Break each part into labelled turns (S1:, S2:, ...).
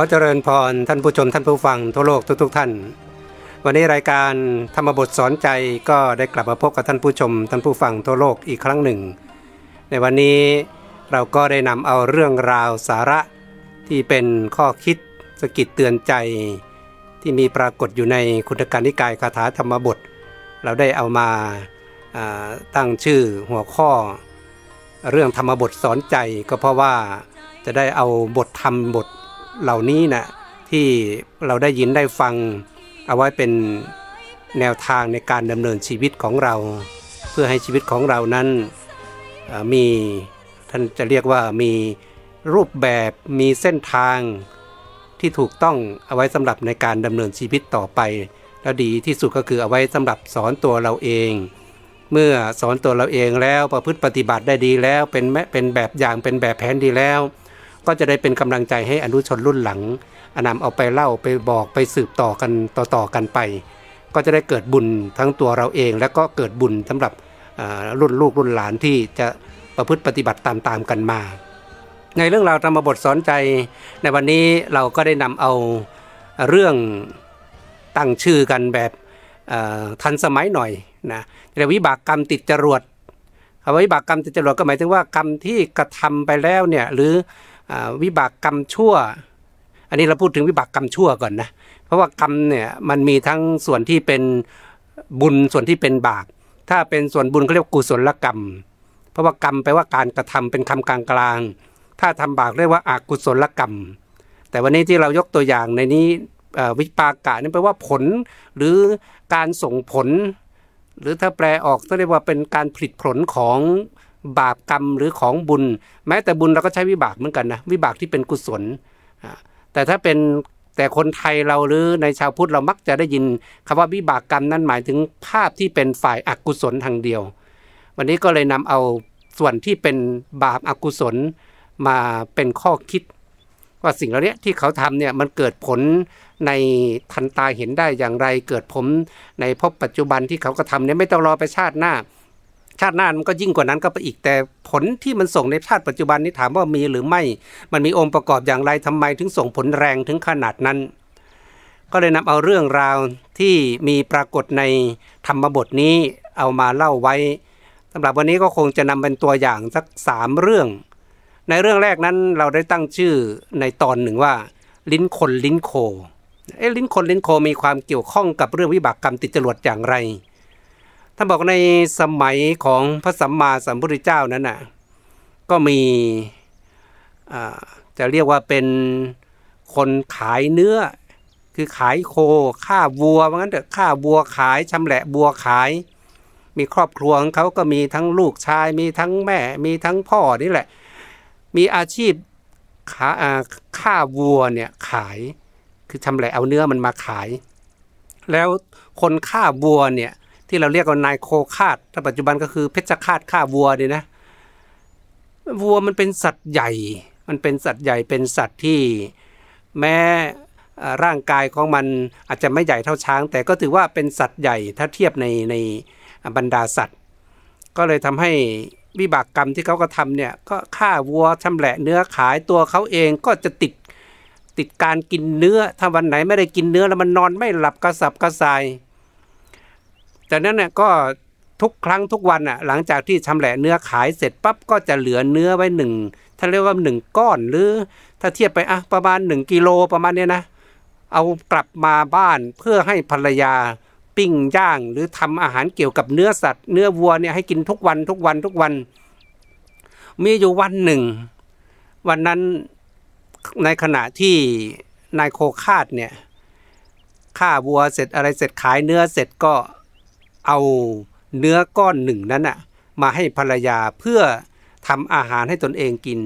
S1: ขอเจริญพรท่านผู้ชมท่านผู้ฟังทั่วโลกทุกๆทท่าน วันนี้รายการธรรมบทสอนใจก็ได้กลับมาพบกับท่านผู้ชมท่านผู้ฟังทั่วโลกอีกครั้งหนึ่ง ในวันนี้เราก็ได้นำเอาเรื่องราวสาระที่เป็นข้อคิดสกิดเตือนใจ ที่มีปรากฏอยู่ในคุณการนิกายคาถาธรรมบท เราได้เอามาตั้งชื่อหัวข้อ เรื่องธรรมบทสอนใจก็เพราะว่าจะได้เอาบทธรรมบท เหล่านี้นะที่เราได้ยินได้ฟังเอาไว้เป็นแนวทางในการดำเนินชีวิตของเรา เพื่อให้ชีวิตของเรานั้นมีท่านจะเรียกว่ามีรูปแบบมีเส้นทางที่ถูกต้องเอาไว้สำหรับในการดำเนินชีวิตต่อไป แล้วดีที่สุดก็คือเอาไว้สำหรับสอนตัวเราเอง เมื่อสอนตัวเราเองแล้วประพฤติปฏิบัติได้ดีแล้วเป็นแม้เป็นแบบอย่างเป็นแบบแผนดีแล้ว ก็จะได้เป็นกำลังใจให้อนุชนรุ่นหลังอนำเอาไปเล่าไปบอกไปสืบต่อกันต่อๆกันไป ก็จะได้เกิดบุญทั้งตัวเราเอง และก็เกิดบุญสำหรับรุ่นลูกรุ่นหลานที่จะประพฤติปฏิบัติตามๆกันมา ในเรื่องราวธรรมบทสอนใจ ในวันนี้เราก็ได้นำเอาเรื่องตั้งชื่อกันแบบทันสมัยหน่อยนะเรียกวิบากกรรมติดจรวดคำว่าวิบากกรรมติดจรวดก็หมายถึงว่ากรรมที่กระทำไปแล้วเนี่ยหรือ วิบากกรรมชั่ว อันนี้เราพูดถึงวิบากกรรมชั่วก่อนนะ เพราะว่ากรรมเนี่ยมันมีทั้งส่วนที่เป็นบุญส่วนที่เป็นบาป ถ้าเป็นส่วนบุญเขาเรียกกุศลกรรม เพราะว่ากรรมแปลว่าการกระทำเป็นคำกลางกลาง ถ้าทำบาปเรียกว่าอากุศลกรรม แต่วันนี้ที่เรายกตัวอย่างในนี้วิปากะนี่แปลว่าผลหรือการส่งผล หรือถ้าแปลออกก็เรียกว่าเป็นการผลิตผลของ บาปกรรมหรือของบุญ แม้แต่บุญเราก็ใช้วิบากเหมือนกันนะวิบากที่เป็นกุศล แต่ถ้าเป็นแต่คนไทยเราหรือในชาวพุทธเรามักจะได้ยินคำว่าวิบากกรรมนั้นหมายถึงภาพที่เป็นฝ่ายอกุศลทางเดียว วันนี้ก็เลยนำเอาส่วนที่เป็นบาปอกุศลมาเป็นข้อคิด ว่าสิ่งเหล่านี้ที่เขาทำเนี่ยมันเกิดผลในทันตาเห็นได้อย่างไร เกิดผลในพบปัจจุบันที่เขาก็ทำเนี่ยไม่ต้องรอไปชาติหน้า ชาติหน้ามันก็ยิ่งกว่านั้นก็ไปอีกแต่ผลที่มันส่งในชาติปัจจุบันนี้ถามว่ามีหรือไม่ มันมีองค์ประกอบอย่างไรทำไมถึงส่งผลแรงถึงขนาดนั้น ก็เลยนำเอาเรื่องราวที่มีปรากฏในธรรมบทนี้เอามาเล่าไว้สำหรับวันนี้ก็คงจะนำเป็นตัวอย่างสักสามเรื่อง ในเรื่องแรกนั้นเราได้ตั้งชื่อในตอนหนึ่งว่า ลิ้นคนลิ้นโคเอ้ลิ้นคนลิ้นโคมีความเกี่ยวข้องกับเรื่องวิบากกรรมติดจรวดอย่างไร ท่านบอกในสมัยของพระสัมมาสัมพุทธเจ้านั้นน่ะก็มีจะเรียกว่าเป็นคนขายเนื้อ คือขายโคฆ่าวัวว่างั้นเถอะฆ่าวัวขายชำแหละวัวขาย มีครอบครัวของเขาก็มีทั้งลูกชาย มีทั้งแม่ มีทั้งพ่อนี่แหละ มีอาชีพขาฆ่าวัวเนี่ยขายคือชำแหละเอาเนื้อมันมาขาย แล้วคนฆ่าวัวเนี่ย ที่เราเรียกว่านายโคคาดถ้าปัจจุบันก็คือเพชฌฆาตฆ่าวัวดีนะ วัวมันเป็นสัตว์ใหญ่ มันเป็นสัตว์ใหญ่เป็นสัตว์ที่แม้ร่างกายของมันอาจจะไม่ใหญ่เท่าช้าง แต่ก็ถือว่าเป็นสัตว์ใหญ่ถ้าเทียบในในบรรดาสัตว์ ก็เลยทำให้วิบากกรรมที่เขาก็ทำเนี่ยก็ฆ่าวัวชำแหละเนื้อขายตัวเขาเองก็จะติดติดการกินเนื้อถ้าวันไหนไม่ได้กินเนื้อแล้วมันนอนไม่หลับกระสับกระส่าย จากนั้นเนี่ยก็ทุกครั้งทุกวันอะหลังจากที่ชำแหละเนื้อขายเสร็จปั๊บก็จะเหลือเนื้อไว้หนึ่งถ้าเรียกว่าหนึ่งก้อนหรือ ถ้าเทียบไปอะประมาณหนึ่งกิโลประมาณเนี้ยนะ เอากลับมาบ้านเพื่อให้ภรรยาปิ้งย่าง หรือทำอาหารเกี่ยวกับเนื้อสัตว์ เนื้อวัวเนี่ยให้กินทุกวันทุกวันทุกวัน มีอยู่วันหนึ่ง วันนั้นในขณะที่นายโคคาดเนี่ยฆ่าวัวเสร็จอะไรเสร็จขายเนื้อเสร็จก็ เอาเนื้อก้อนหนึ่งนั้นอะมาให้ภรรยาเพื่อทำอาหารให้ตนเองกิน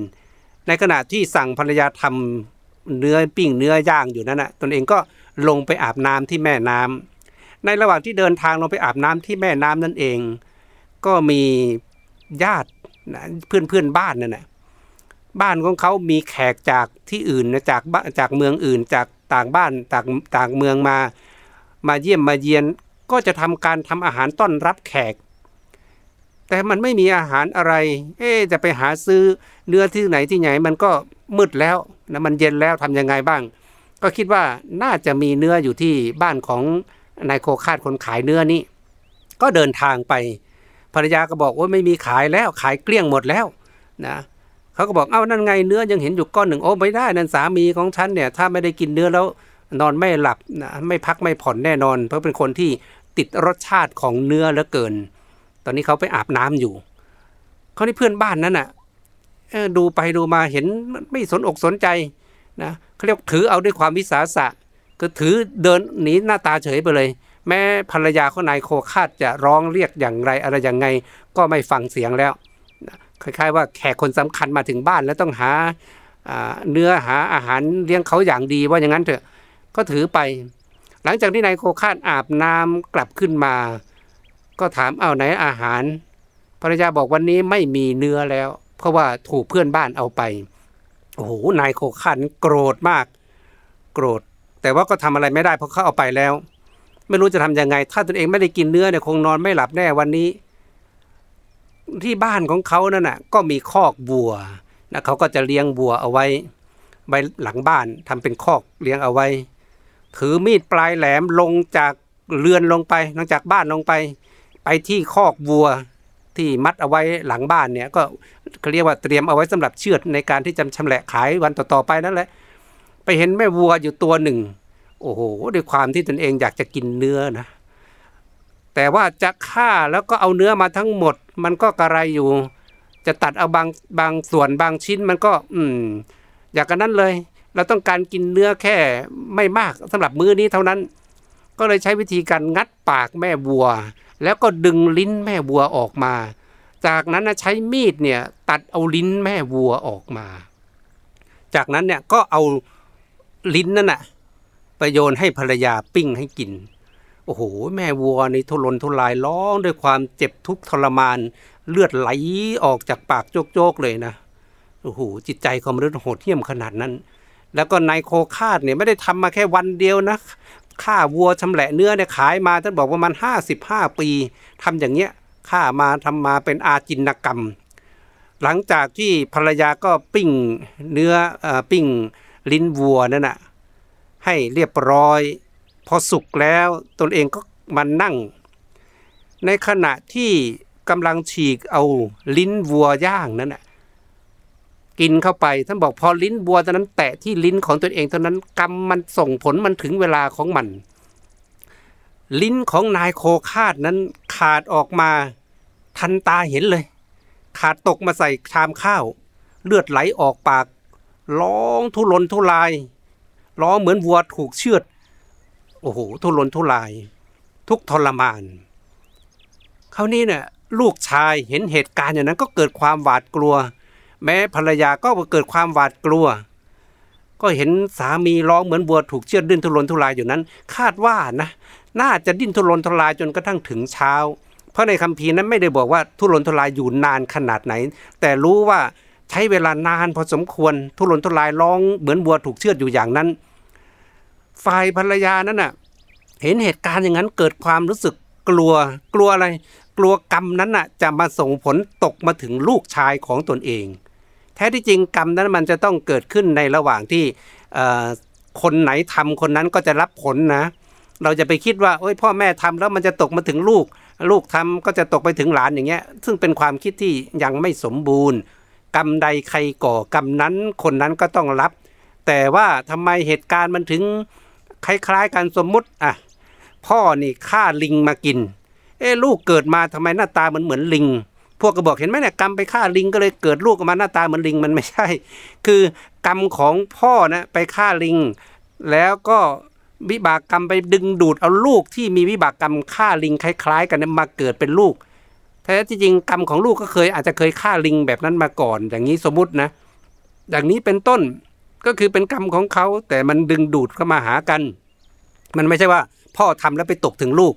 S1: ในขณะที่สั่งภรรยาทำเนื้อปิ้งเนื้อย่างอยู่นั้นอะตนเองก็ลงไปอาบน้ำที่แม่น้ำในระหว่างที่เดินทางลงไปอาบน้ำที่แม่น้ำนั่นเอง ก็มีญาตินะเพื่อนเพื่อนบ้านนั่นแหละบ้านของเขามีแขกจากที่อื่นนะจากจากเมืองอื่นจากต่างบ้านต่างต่างเมืองมา มาเยี่ยมมาเยียน ก็จะทำการทำอาหารต้อนรับแขก แต่มันไม่มีอาหารอะไร เอ๊จะไปหาซื้อเนื้อที่ไหนที่ไหนมันก็มืดแล้วนะมันเย็นแล้วทำยังไงบ้าง ก็คิดว่าน่าจะมีเนื้ออยู่ที่บ้านของนายโคคาดคนขายเนื้อนี้ก็เดินทางไปภรรยาก็บอกว่าไม่มีขายแล้วขายเกลี้ยงหมดแล้วนะเขาก็บอกเอ้านั่นไงเนื้อยังเห็นอยู่ก้อนหนึ่งโอ้ไม่ได้นั่นสามีของฉันเนี่ยถ้าไม่ได้กินเนื้อแล้ว นอนไม่หลับนะไม่พักไม่ผ่อนแน่นอน เพราะเป็นคนที่ติดรสชาติของเนื้อเหลือเกิน ตอนนี้เขาไปอาบน้ำอยู่เขาที่เพื่อนบ้านนั้นอะดูไปดูมาเห็นไม่สนอกสนใจนะเขาเรียกถือเอาด้วยความวิสาสะก็ถือเดินหนีหน้าตาเฉยไปเลย แม้ภรรยาของนายโคคาดจะร้องเรียกอย่างไรอะไรอย่างไง ก็ไม่ฟังเสียงแล้วคล้ายๆว่าแขกคนสำคัญมาถึงบ้านแล้วต้องหาเนื้อหาอาหารเลี้ยงเขาอย่างดีว่าอย่างนั้นเถอะ ก็ถือไป หลังจากที่นายโคคาดอาบน้ำกลับขึ้นมา ก็ถามเอาไหนอาหาร ภรรยาบอกวันนี้ไม่มีเนื้อแล้ว เพราะว่าถูกเพื่อนบ้านเอาไป โอ้โหนายโคคาดโกรธมาก โกรธ แต่ว่าก็ทำอะไรไม่ได้เพราะเขาเอาไปแล้ว ไม่รู้จะทํำยังไง ถ้าตนเองไม่ได้กินเนื้อเนี่ยคงนอนไม่หลับแน่วันนี้ ที่บ้านของเขานั่นน่ะ ก็มีคอกวัวนะเขาก็จะเลี้ยงวัวเอาไว้ไว้หลังบ้านทำเป็นคอกเลี้ยงเอาไว้ ถือมีดปลายแหลมลงจากเรือนลงไปลงจากบ้านลงไป ไปที่คอกวัวที่มัดเอาไว้หลังบ้านเนี่ยก็เขาเรียกว่าเตรียมเอาไว้สำหรับเชือดในการที่จะชำแหละขายวันต่อๆไปนั่นแหละ ไปเห็นแม่วัวอยู่ตัวหนึ่ง โอ้โหด้วยความที่ตนเองอยากจะกินเนื้อนะ แต่ว่าจะฆ่าแล้วก็เอาเนื้อมาทั้งหมด มันก็กระไรอยู่ จะตัดเอาบางบางส่วนบางชิ้นมันก็ อืม อยากกันนั้นเลย เราต้องการกินเนื้อแค่ไม่มากสำหรับมื้อนี้เท่านั้น ก็เลยใช้วิธีการงัดปากแม่วัว แล้วก็ดึงลิ้นแม่วัวออกมา จากนั้นใช้มีดเนี่ยตัดเอาลิ้นแม่วัวออกมา จากนั้นเนี่ยก็เอาลิ้นนั่นน่ะไปโยนให้ภรรยาปิ้งให้กิน โอ้โห แม่วัวในทุรนทุรายร้องด้วยความเจ็บทุกข์ทรมาน เลือดไหลออกจากปากโจกๆเลยนะ โอ้โห จิตใจของมนุษย์โหดเหี้ยมขนาดนั้น แล้วก็นายโคคาดเนี่ยไม่ได้ทำมาแค่วันเดียวนะฆ่าวัวชำแหละเนื้อเนี่ยขายมาท่านบอกว่ามันห้าสิบห้าปีทำอย่างเงี้ยฆ่ามาทำมาเป็นอาจินกรรม หลังจากที่ภรรยาก็ปิ้งเนื้ออปิ้งลิ้นวัวนั่นนะให้เรียบร้อย พอสุกแล้วตนเองก็มานั่ง ในขณะที่กำลังฉีกเอาลิ้นวัวย่างนั้นน่ะ กินเข้าไป ท่านบอกพอลิ้นวัวตอนนั้นแตะที่ลิ้นของตนเองตอนนั้นกรรมมันส่งผลมันถึงเวลาของมัน ลิ้นของนายโคคาดนั้นขาดออกมาทันตาเห็นเลย ขาดตกมาใส่ชามข้าว เลือดไหลออกปาก ร้องทุรนทุราย ร้องเหมือนวัวถูกเชือด โอ้โหทุรนทุราย ทุกทรมานคราวนี้เนี่ยลูกชายเห็นเหตุการณ์อย่างนั้นก็เกิดความหวาดกลัว แม้ภรรยาก็เกิดความหวาดกลัว ก็เห็นสามีร้องเหมือนบัวถูกเชือดดิ้นทุรนทุรายอยู่นั้น คาดว่านะ น่าจะดิ้นทุรนทุรายจนกระทั่งถึงเช้า เพราะในคัมภีร์นั้นไม่ได้บอกว่าทุรนทุรายอยู่นานขนาดไหน แต่รู้ว่าใช้เวลานานพอสมควรทุรนทุรายร้องเหมือนบัวถูกเชือดอยู่อย่างนั้น ฝ่ายภรรยานั้นน่ะเห็นเหตุการณ์อย่างนั้นเกิดความรู้สึกกลัว กลัวอะไร กลัวกรรมนั้นน่ะจะมาส่งผลตกมาถึงลูกชายของตนเอง แท้ที่จริงกรรมนั้นมันจะต้องเกิดขึ้นในระหว่างที่คนไหนทำคนนั้นก็จะรับผลนะ เราจะไปคิดว่าโอ้ยพ่อแม่ทำแล้วมันจะตกมาถึงลูก ลูกทำก็จะตกไปถึงหลานอย่างเงี้ย ซึ่งเป็นความคิดที่ยังไม่สมบูรณ์ กรรมใดใครก่อกรรมนั้นคนนั้นก็ต้องรับ แต่ว่าทำไมเหตุการณ์มันถึงคล้ายๆกันสมมุติอะพ่อนี่ฆ่าลิงมากิน เอ้ลูกเกิดมาทำไมหน้าตาเหมือนเหมือนลิง พวกก็บอกเห็นไหมเนี่ยกรรมไปฆ่าลิงก็เลยเกิดลูกออกมาหน้าตาเหมือนลิงมันไม่ใช่ คือกรรมของพ่อนะไปฆ่าลิง แล้วก็วิบากกรรมไปดึงดูดเอาลูกที่มีวิบากกรรมฆ่าลิงคล้ายๆ กันมาเกิดเป็นลูกแท้ที่จริงกรรมของลูกก็เคยอาจจะเคยฆ่าลิงแบบนั้นมาก่อน อย่างนี้สมมตินะอย่างนี้เป็นต้นก็คือเป็นกรรมของเขาแต่มันดึงดูดเข้ามาหากัน มันไม่ใช่ว่าพ่อทำแล้วไปตกถึงลูก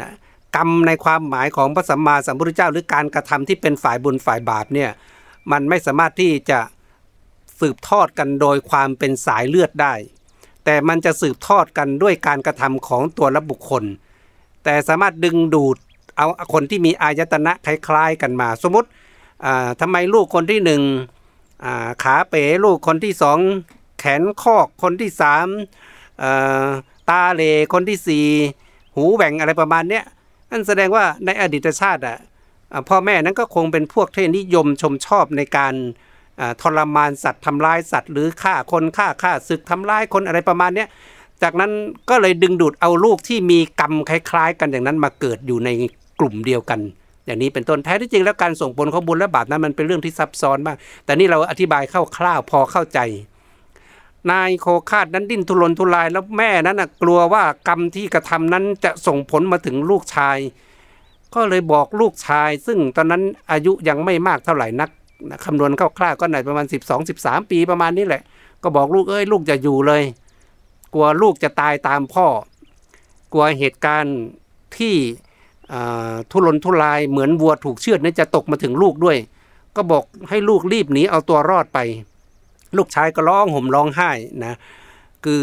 S1: นะ กรรมในความหมายของพระสัมมาสัมพุทธเจ้า หรือการกระทำที่เป็นฝ่ายบุญฝ่ายบาปเนี่ยมันไม่สามารถที่จะสืบทอดกันโดยความเป็นสายเลือดได้ แต่มันจะสืบทอดกันด้วยการกระทำของตัวละบุคคล แต่สามารถดึงดูดเอาคนที่มีอายตนะคล้ายๆกันมา สมมติทำไมลูกคนที่หนึ่งขาเป๋ลูกคนที่สองแขนคอกคนที่สามตาเลคนที่สี่หูแหว่งอะไรประมาณเนี้ย นั่นแสดงว่าในอดีตชาติอะพ่อแม่นั้นก็คงเป็นพวกเทนิยมชมชอบในการทรมานสัตว์ทำร้ายสัตว์ หรือฆ่าคนฆ่าฆ่าศึกทำร้ายคนอะไรประมาณเนี้ยจากนั้นก็เลยดึงดูดเอาลูกที่มีกรรมคล้ายๆ กันอย่างนั้นมาเกิดอยู่ในกลุ่มเดียวกัน อย่างนี้เป็นต้นแท้ที่จริงแล้วการส่งผลของบุญและบาปนั้นมันเป็นเรื่องที่ซับซ้อนมาก แต่นี่เราอธิบายคร่าวๆพอเข้าใจ นายโคคาดนั้นดิ้นทุรนทุรายแล้วแม่นั้นกลัวว่ากรรมที่กระทำนั้นจะส่งผลมาถึงลูกชาย ก็เลยบอกลูกชาย ซึ่งตอนนั้นอายุยังไม่มากเท่าไหร่นักคำนวณคร่าวๆก็ในประมาณ 12-13 ปีประมาณนี้แหละ ก็บอกลูกเอ้ยลูกจะอยู่เลย กลัวลูกจะตายตามพ่อ กลัวเหตุการณ์ที่ทุรนทุรายเหมือนวัวถูกเชือดนี่จะตกมาถึงลูกด้วย ก็บอกให้ลูกรีบหนีเอาตัวรอดไป ลูกชายก็ร้องห่มร้องไห้นะคือ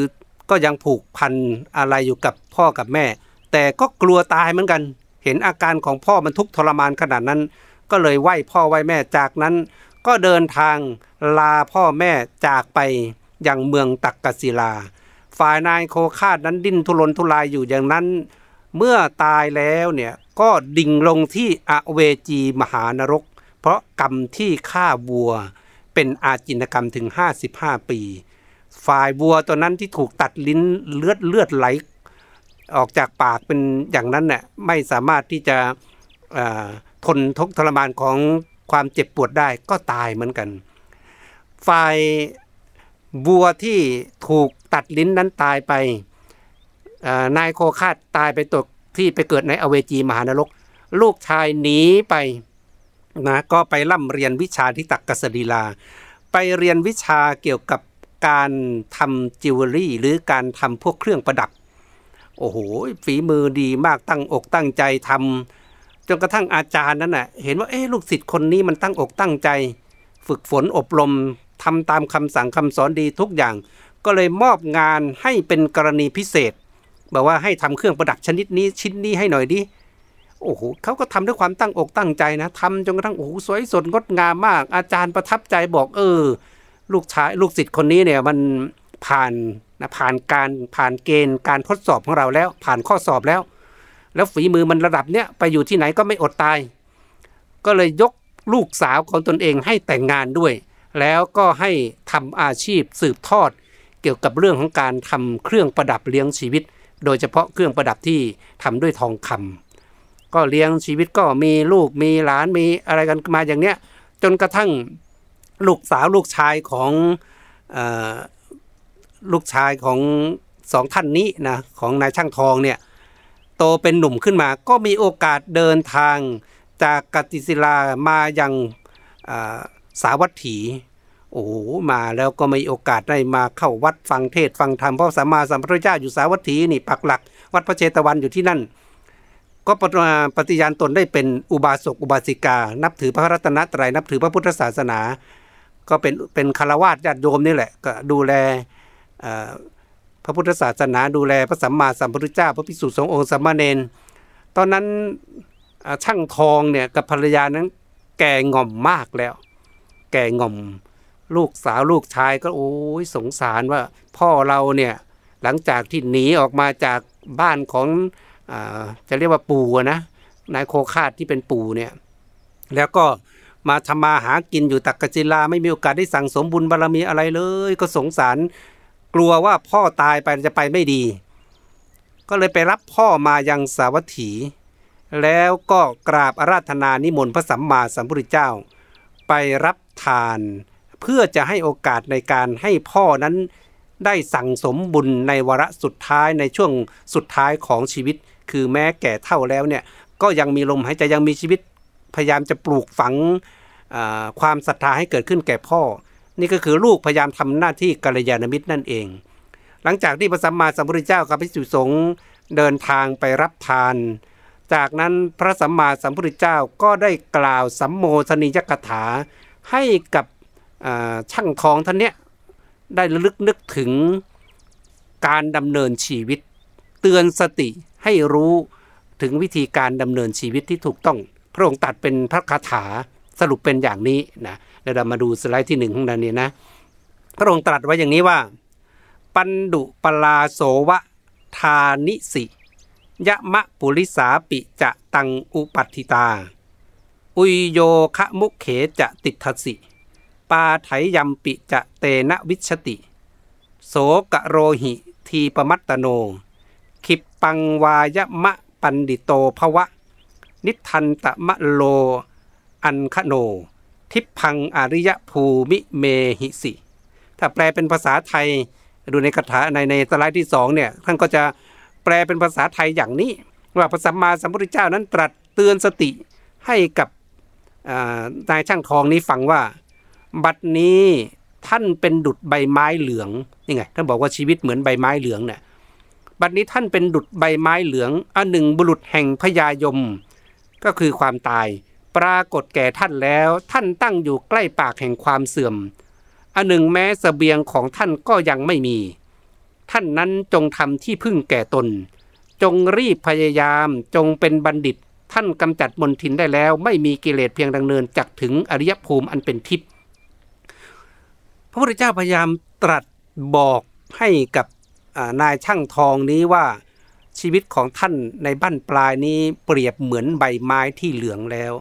S1: ก็ยังผูกพันอะไรอยู่กับพ่อกับแม่ แต่ก็กลัวตายเหมือนกัน เห็นอาการของพ่อมันทุกทรมานขนาดนั้น ก็เลยไหว้พ่อไหว้แม่จากนั้น ก็เดินทางลาพ่อแม่จากไปยังเมืองตักกศิลา ฝ่ายนายโคคาดนั้นดิ้นทุรนทุรายอยู่อย่างนั้น เมื่อตายแล้วเนี่ยก็ดิ่งลงที่อเวจีมหานรก เพราะกรรมที่ฆ่าวัว เป็นอาจินกรรมถึง 55 ปี ฝ่ายวัวตัวนั้นที่ถูกตัดลิ้นเลือดเลือดไหล ออกจากปากเป็นอย่างนั้นเนี่ยไม่สามารถที่จะทนทุกทรมานของความเจ็บปวดได้ก็ตายเหมือนกัน ฝ่ายวัวที่ถูกตัดลิ้นนั้นตายไปนายโคคาดตายไปตกที่ไปเกิดในอเวจีมหานรก ลูกชายหนีไป นะก็ไปร่ำเรียนวิชาที่ตักกสิลา ไปเรียนวิชาเกี่ยวกับการทำจิวเวลรี่ หรือการทำพวกเครื่องประดับ โอ้โหฝีมือดีมากตั้งอกตั้งใจทำจนกระทั่งอาจารย์นั้นน่ะเห็นว่าเอ๊ลูกศิษย์คนนี้มันตั้งอกตั้งใจ ฝึกฝนอบรมทำตามคำสั่งคำสอนดีทุกอย่าง ก็เลยมอบงานให้เป็นกรณีพิเศษบอกว่าให้ทำเครื่องประดับชนิดนี้ชิ้นนี้ให้หน่อยดิ โอ้โหเขาก็ทำด้วยความตั้งอกตั้งใจนะทำจนกระทั่งโอ้โหสวยสดงดงามมาก อาจารย์ประทับใจบอก เออ ลูกชายลูกศิษย์คนนี้เนี่ยมันผ่านนะผ่านการผ่านเกณฑ์การทดสอบของเราแล้ว ผ่านข้อสอบแล้ว แล้วฝีมือมันระดับเนี้ยไปอยู่ที่ไหนก็ไม่อดตาย ก็เลยยกลูกสาวของตนเองให้แต่งงานด้วย แล้วก็ให้ทำอาชีพสืบทอด เกี่ยวกับเรื่องของการทำเครื่องประดับเลี้ยงชีวิต โดยเฉพาะเครื่องประดับที่ทำด้วยทองคำ ก็เลี้ยงชีวิตก็มีลูกมีหลานมีอะไรกันมาอย่างเนี้ยจนกระทั่งลูกสาวลูกชายของอลูกชายของสองท่านนี้นะของนายช่างทองเนี่ยโตเป็นหนุ่มขึ้นมาก็มีโอกาสเดินทางจากกติศิลามายังสาวัตถีโอ้มาแล้วก็มีโอกาสได้มาเข้าวัดฟังเทศฟังธรรมเพราะสัมมาสัมพุทธเจ้าอยู่สาวัตถีนี่ปักหลัก วัดพระเชตวันอยู่ที่นั่น ก็ปฏิญาณตนได้เป็นอุบาสกอุบาสิกา นับถือพระรัตนตรัยนับถือพระพุทธศาสนา ก็เป็นเป็นคารวะญาติโยมนี่แหละก็ดูแลพระพุทธศาสนา ดูแลพระสัมมาสัมพุทธเจ้า พระภิกษุสงฆ์องค์สัมมาเนนตอนนั้นช่างทองเนี่ยกับภรรยานั้นแก่ง่อมมากแล้ว แก่งอมลูกสาวลูกชายก็โอ้ยสงสารว่าพ่อเราเนี่ยหลังจากที่หนีออกมาจากบ้านของ จะเรียกว่าปู่นะนายโคคาดที่เป็นปู่เนี่ยแล้วก็มาทำมาหากินอยู่ตักกจิลาไม่มีโอกาสได้สั่งสมบุญบารรมีอะไรเลย ก็สงสารกลัวว่าพ่อตายไปจะไปไม่ดี ก็เลยไปรับพ่อมายังสาวัตถี แล้วก็กราบอาราธนานิมนต์พระสัมมาสัมพุทธเจ้า ไปรับทาน เพื่อจะให้โอกาสในการให้พ่อนั้นได้สั่งสมบุญในวาระสุดท้ายในช่วงสุดท้ายของชีวิต คือแม้แก่เท่าแล้วเนี่ยก็ยังมีลมหายใจยังมีชีวิตพยายามจะปลูกฝังความศรัทธาให้เกิดขึ้นแก่พ่อ นี่ก็คือลูกพยายามทำหน้าที่กัลยาณมิตรนั่นเอง หลังจากที่พระสัมมาสัมพุทธเจ้ากับพระสุสงฆ์เดินทางไปรับทาน จากนั้นพระสัมมาสัมพุทธเจ้าก็ได้กล่าวสัมโมสนิยกถาให้กับช่างทองท่านเนี้ยได้ระลึกนึกถึงการดำเนินชีวิต เตือนสติ ให้รู้ถึงวิธีการดำเนินชีวิตที่ถูกต้อง พระองค์ตัดเป็นพระคาถาสรุปเป็นอย่างนี้นะเดี๋ยวเรามาดูสไลด์ที่หนึ่งของเราเนี่ยนะ พระองค์ตรัสไว้อย่างนี้ว่า ปันดุปลาโสวะทานิสิยะมะปุริสาปิจะตังอุปัตติตา อุยโยคะมุเขจะติทสิ ปาไถยมปิจะเตนะวิชติ โสกะโรหิทีปมัตตโน ขิปปังวายมะปันดิโตภวะ นิทันตะมะโล อันคโน ทิพพังอริยภูมิเมหิสิ ถ้าแปลเป็นภาษาไทยดูในคาถาในในสไลด์ที่สองเนี่ยท่านก็จะแปลเป็นภาษาไทยอย่างนี้ ว่าพระสัมมาสัมพุทธเจ้านั้นตรัสเตือนสติให้กับนายช่างทองนี้ฟังว่า บัดนี้ท่านเป็นดุดใบไม้เหลืองนี่ไงท่านบอกว่าชีวิตเหมือนใบไม้เหลืองเนี่ย บัดนี้ท่านเป็นดุดใบไม้เหลืองอันหนึ่งบุรุษแห่งพญายม ก็คือความตาย ปรากฏแก่ท่านแล้วท่านตั้งอยู่ใกล้ปากแห่งความเสื่อม อันหนึ่งแม้สเสบียงของท่านก็ยังไม่มี ท่านนั้นจงทำที่พึ่งแก่ตน จงรีบพยายามจงเป็นบัณฑิต ท่านกำจัดมนทินได้แล้ว ไม่มีกิเลสเพียงดังเนินจักถึงอริยภูมิอันเป็นทิพย์พระพุทธเจ้าพยายามตรัสบอกให้กับ นายช่างทองนี้ว่าชีวิตของท่านในบ้านปลายนี้เปรียบเหมือนใบไม้ที่เหลืองแล้ว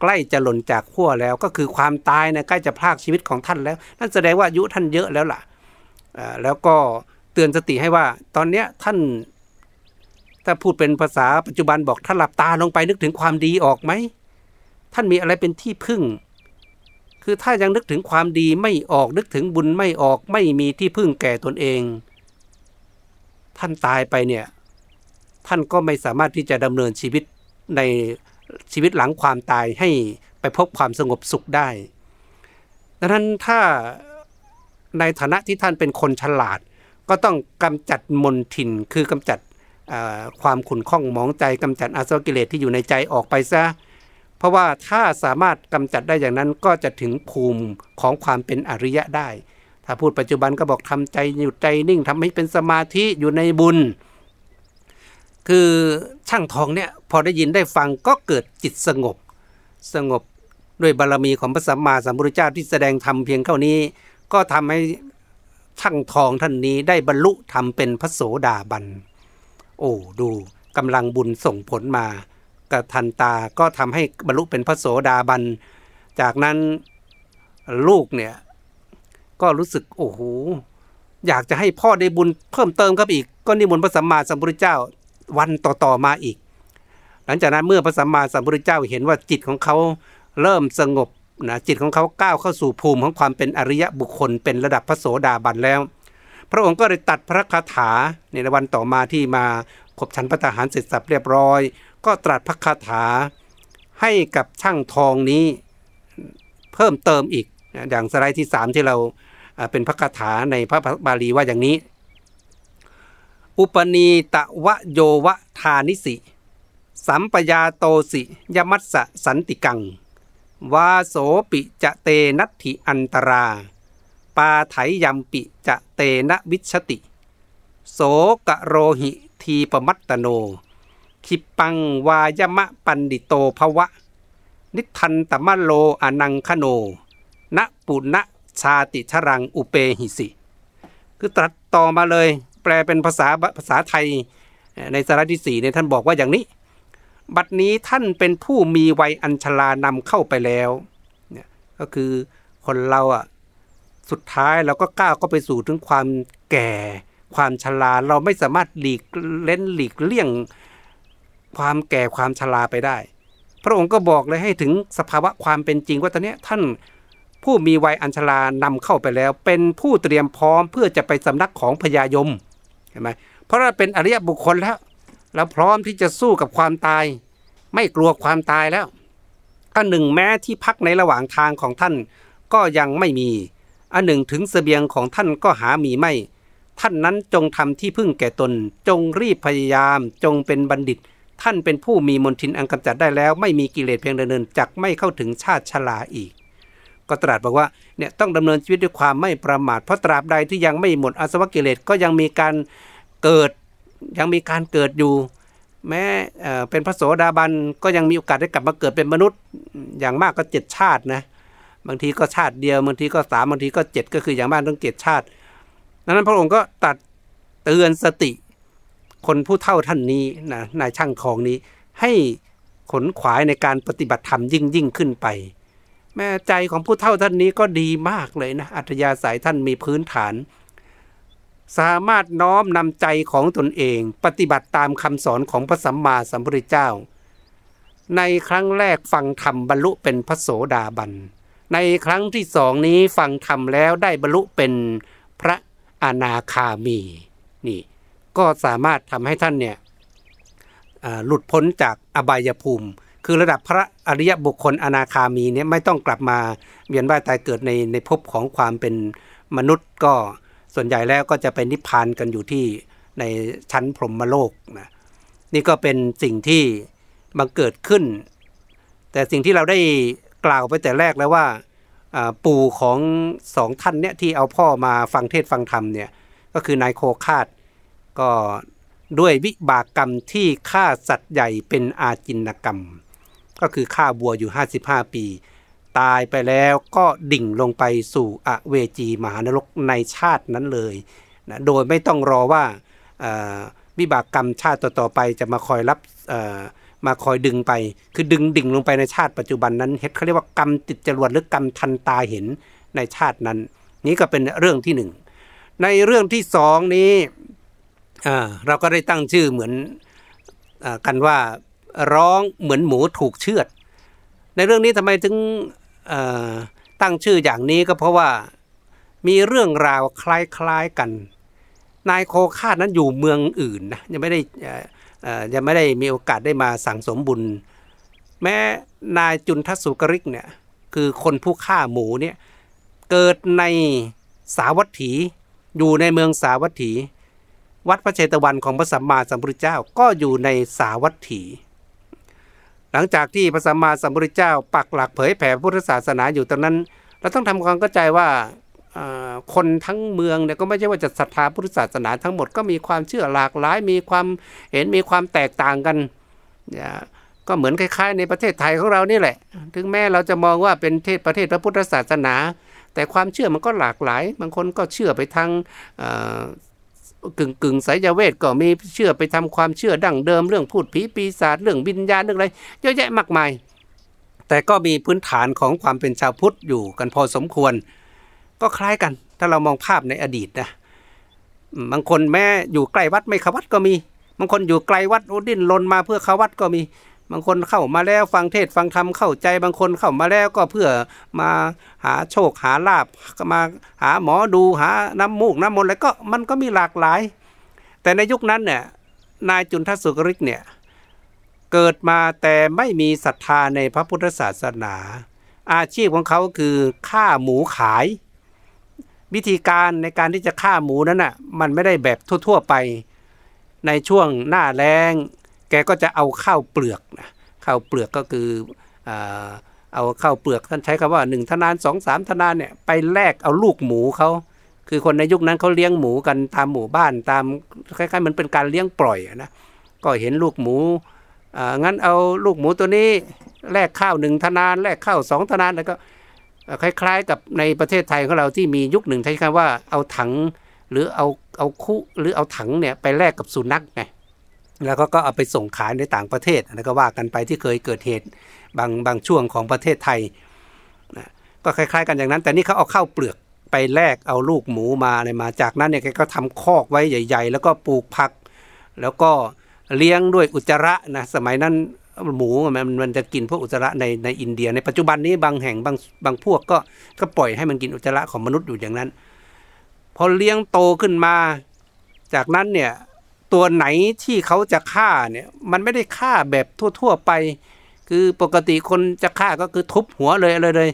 S1: ใกล้จะหล่นจากขั้วแล้วก็คือความตายนะใกล้จะพลากชีวิตของท่านแล้ว นั่นแสดงว่าอายุท่านเยอะแล้วล่ะแล้วก็เตือนสติให้ว่า ตอนเนี้ยท่าน ถ้าพูดเป็นภาษาปัจจุบันบอกท่านหลับตาลงไปนึกถึงความดีออกไหมท่านมีอะไรเป็นที่พึ่ง คือถ้ายังนึกถึงความดีไม่ออกนึกถึงบุญไม่ออกไม่มีที่พึ่งแก่ตนเอง ท่านตายไปเนี่ยท่านก็ไม่สามารถที่จะดำเนินชีวิตในชีวิตหลังความตายให้ไปพบความสงบสุขได้ ดังนั้นถ้าในฐานะที่ท่านเป็นคนฉลาด ก็ต้องกำจัดมนทินคือกำจัดความขุ่นข้องมองใจกำจัดอาสวกิเลสที่อยู่ในใจออกไปซะ เพราะว่าถ้าสามารถกำจัดได้อย่างนั้นก็จะถึงภูมิของความเป็นอริยะได้ ถ้าพูดปัจจุบันก็บอกทำใจหยุดใจนิ่งทำให้เป็นสมาธิอยู่ในบุญ คือช่างทองเนี่ยพอได้ยินได้ฟังก็เกิดจิตสงบ สงบด้วยบารรมีของพระสัมมาสัมพุทธเจ้าที่แสดงธรรมเพียงเท่านี้ ก็ทำให้ช่างทองท่านนี้ได้บรรลุทำเป็นพระโสดาบัน โอ้ดูกำลังบุญส่งผลมากระทันตาก็ทำให้บรรลุเป็นพระโสดาบัน จากนั้นลูกเนี่ย ก็รู้สึกโอ้โหอยากจะให้พ่อได้บุญเพิ่มเติมครับอีก ก็นิมนต์พระสัมมาสัมพุทธเจ้าวันต่อๆมาอีก หลังจากนั้นเมื่อพระสัมมาสัมพุทธเจ้าเห็นว่าจิตของเขาเริ่มสงบนะจิตของเขาก้าวเข้าสู่ภูมิของความเป็นอริยะบุคคล เป็นระดับพระโสดาบันแล้ว พระองค์ก็เลยตัดพระคาถาในวันต่อมาที่มาขบฉันพระทหารเสร็จสับเรียบร้อย ก็ตรัสพระคาถาให้กับช่างทองนี้เพิ่มเติมอีกอย่างสไลด์ที่สามที่เรา เป็นพระคาถาในพระบาลีว่าอย่างนี้ อุปนีตะวะโยวะทานิสิ สัมปยาโตสิยมัสสะสันติกัง วาโสปิจะเตนัตถิอันตรา ปาไถยมปิจะเตนะวิชติ โสกะโรหิทีปมัตตโนขิปังวายมะปันดิโตภวะ นิทันตมะโลอนังคโนณปุณะ ชาติชรังอุเปหิสิ คือตรัสต่อมาเลย แปลเป็นภาษาภาษาไทยในสาระที่สี่เนี่ยท่านบอกว่าอย่างนี้ บัดนี้ท่านเป็นผู้มีวัยอัญชลานำเข้าไปแล้วเนี่ยก็คือคนเราอะสุดท้ายเราก็ก้าวก็ไปสู่ถึงความแก่ความชราเราไม่สามารถหลีกเล่นหลีกเลี่ยงความแก่ความชราไปได้ พระองค์ก็บอกเลยให้ถึงสภาวะความเป็นจริงว่าตอนนี้ท่าน ผู้มีวัยอัญชรานำเข้าไปแล้ว เป็นผู้เตรียมพร้อมเพื่อจะไปสำนักของพญายมเห็นไหมเพราะเราเป็นอริยบุคคลแล้วเราพร้อมที่จะสู้กับความตาย ไม่กลัวความตายแล้วอันหนึ่งแม้ที่พักในระหว่างทางของท่านก็ยังไม่มี อันหนึ่งถึงสเสบียงของท่านก็หามีไม่ ท่านนั้นจงทำที่พึ่งแก่ตน จงรีบพยายาม จงเป็นบัณฑิต ท่านเป็นผู้มีมนทินอันกำจัดได้แล้ว ไม่มีกิเลสเพียงเดินจักไม่เข้าถึงชาติชลาอีก ก็ตรัสบอกว่าเนี่ยต้องดำเนินชีวิตด้วยความไม่ประมาทเพราะตราบใดที่ยังไม่หมดอาสวะกิเลสก็ยังมีการเกิดยังมีการเกิดอยู่ แม้เป็นพระโสดาบันก็ยังมีโอกาสได้กลับมาเกิดเป็นมนุษย์อย่างมากก็เจ็ดชาตินะบางทีก็ชาติเดียวบางทีก็สามบางทีก็เจ็ดก็คืออย่างมากต้องเจ็ดชาติดังนั้นพระองค์ก็ตัดเตือนสติคนผู้เท่าท่านนี้นะนายช่างของนี้ให้ขนขวายในการปฏิบัติธรรมยิ่งยิ่งขึ้นไป แม่ใจของผู้เท่าท่านนี้ก็ดีมากเลยนะ อัธยาศัยท่านมีพื้นฐาน สามารถน้อมนำใจของตนเอง ปฏิบัติตามคำสอนของพระสัมมาสัมพุทธเจ้า ในครั้งแรกฟังธรรมบรรลุเป็นพระโสดาบัน ในครั้งที่สองนี้ฟังธรรมแล้วได้บรรลุเป็นพระอนาคามีนี่ก็สามารถทำให้ท่านเนี่ยหลุดพ้นจากอบายภูมิ คือระดับพระอริยบุคคลอนาคามีเนี่ยไม่ต้องกลับมาเวียนว่ายตายเกิดในในภพของความเป็นมนุษย์ก็ส่วนใหญ่แล้วก็จะเป็นนิพพานกันอยู่ที่ในชั้นพรหมโลกนะนี่ก็เป็นสิ่งที่บังเกิดขึ้น แต่สิ่งที่เราได้กล่าวไปแต่แรกแล้วว่าปู่ของสองท่านเนี่ยที่เอาพ่อมาฟังเทศฟังธรรมเนี่ยก็คือนายโคคาดก็ด้วยวิบากกรรมที่ฆ่าสัตว์ใหญ่เป็นอาจินกรรม ก็คือฆ่าบัวอยู่ 55 ปี ตายไปแล้วก็ดิ่งลงไปสู่อเวจีมหานรกในชาตินั้นเลยนะโดยไม่ต้องรอว่าวิบากกรรมชาติต่อๆไปจะมาคอยรับมาคอยดึงไป คือดึงดิ่งลงไปในชาติปัจจุบันนั้นเฮ็ดเขาเรียกว่ากรรมติดจรวดหรือกรรมทันตาเห็นในชาตินั้น นี้ก็เป็นเรื่องที่หนึ่งในเรื่องที่สองนี้เราก็ได้ตั้งชื่อเหมือนอกันว่า ร้องเหมือนหมูถูกเชือด ในเรื่องนี้ทำไมถึงตั้งชื่ออย่างนี้ก็เพราะว่ามีเรื่องราวคล้ายๆกัน นายโคคาดนั้นอยู่เมืองอื่นนะยังไม่ได้ยังไม่ได้มีโอกาสได้มาสั่งสมบุญ แม้นายจุนทัสุกริกเนี่ยคือคนผู้ฆ่าหมูเนี่ยเกิดในสาวัตถีอยู่ในเมืองสาวัตถี วัดพระเชตวันของพระสัมมาสัมพุทธเจ้าก็อยู่ในสาวัตถี หลังจากที่พระสัมมาสัมพุทธเจ้า ปักหลักเผยแผ่พุทธศาสนาอยู่ตรงนั้น เราต้องทำความเข้าใจว่าคนทั้งเมืองเนี่ยก็ไม่ใช่ว่าจะศรัทธาพุทธศาสนาทั้งหมดก็มีความเชื่อหลากหลาย มีความเห็นมีความแตกต่างกันก็เหมือนคล้าย ๆ ในประเทศไทยของเรานี่แหละ ถึงแม้เราจะมองว่าเป็นเทศประเทศพระพุทธศาสนา แต่ความเชื่อมันก็หลากหลาย บางคนก็เชื่อไปทาง กึ่งกึ่งสายเวทก็มีเชื่อไปทำความเชื่อดั้งเดิมเรื่องพูดผีปีศาจเรื่องวิญญาณเรื่องอะไรเยอะแยะมากมาย แต่ก็มีพื้นฐานของความเป็นชาวพุทธอยู่กันพอสมควร ก็คล้ายกัน ถ้าเรามองภาพในอดีตนะบางคนแม้อยู่ใกล้วัดไม่เข้าวัดก็มีบางคนอยู่ไกลวัดดิ้นลนมาเพื่อเข้าวัดก็มี บางคนเข้ามาแล้วฟังเทศฟังธรรมเข้าใจบางคนเข้ามาแล้วก็เพื่อมาหาโชคหาลาบมาหาหมอดูหาน้ำมูกน้ำมนต์อะไรก็มันก็มีหลากหลาย แต่ในยุคนั้นเนี่ยนายจุนทสุกริกเนี่ยเกิดมาแต่ไม่มีศรัทธาในพระพุทธศาสนา อาชีพของเขาคือฆ่าหมูขาย วิธีการในการที่จะฆ่าหมูนั้นน่ะมันไม่ได้แบบทั่ว ๆ ไปในช่วงหน้าแรง แกก็จะเอาข้าวเปลือกนะข้าวเปลือกก็คือเอาข้าวเปลือกท่านใช้คำว่าหนึ่งธนานสองสามธนานเนี่ยไปแลกเอาลูกหมูเขาคือคนในยุคนั้นเขาเลี้ยงหมูกันตามหมู่บ้านตามคล้ายๆมันเป็นการเลี้ยงปล่อยนะก็เห็นลูกหมูอ่างั้นเอาลูกหมูตัวนี้แลกข้าวหนึ่งธนานแลกข้าวสองธนานแล้วก็คล้าย ๆ กับในประเทศไทยของเราที่มียุคหนึ่งใช้คำว่าเอาถังหรือเอาเอาคุหรือเอาถังเนี่ยไปแลกกับสุนัขไง แล้วก็ก็เอาไปส่งขายในต่างประเทศแล้วก็ว่ากันไปที่เคยเกิดเหตุบางบางช่วงของประเทศไทยนะก็คล้าย ๆ กันอย่างนั้น แต่นี่เขาเอาเข้าเปลือกไปแลกเอาลูกหมูมาอะไรมาจากนั้นเนี่ยแกก็ทำคอกไว้ใหญ่ ๆ แล้วก็ปลูกผัก แล้วก็เลี้ยงด้วยอุจจาระนะสมัยนั้นหมูมันมันจะกินพวกอุจจาระในในอินเดีย ในปัจจุบันนี้บางแห่งบางบางพวกก็ก็ปล่อยให้มันกินอุจจาระของมนุษย์อยู่อย่างนั้น พอเลี้ยงโตขึ้นมา จากนั้นเนี่ย ตัวไหนที่เขาจะฆ่าเนี่ยมันไม่ได้ฆ่าแบบทั่ว ๆไป คือปกติคนจะฆ่าก็คือทุบหัวเลยอะไรเลย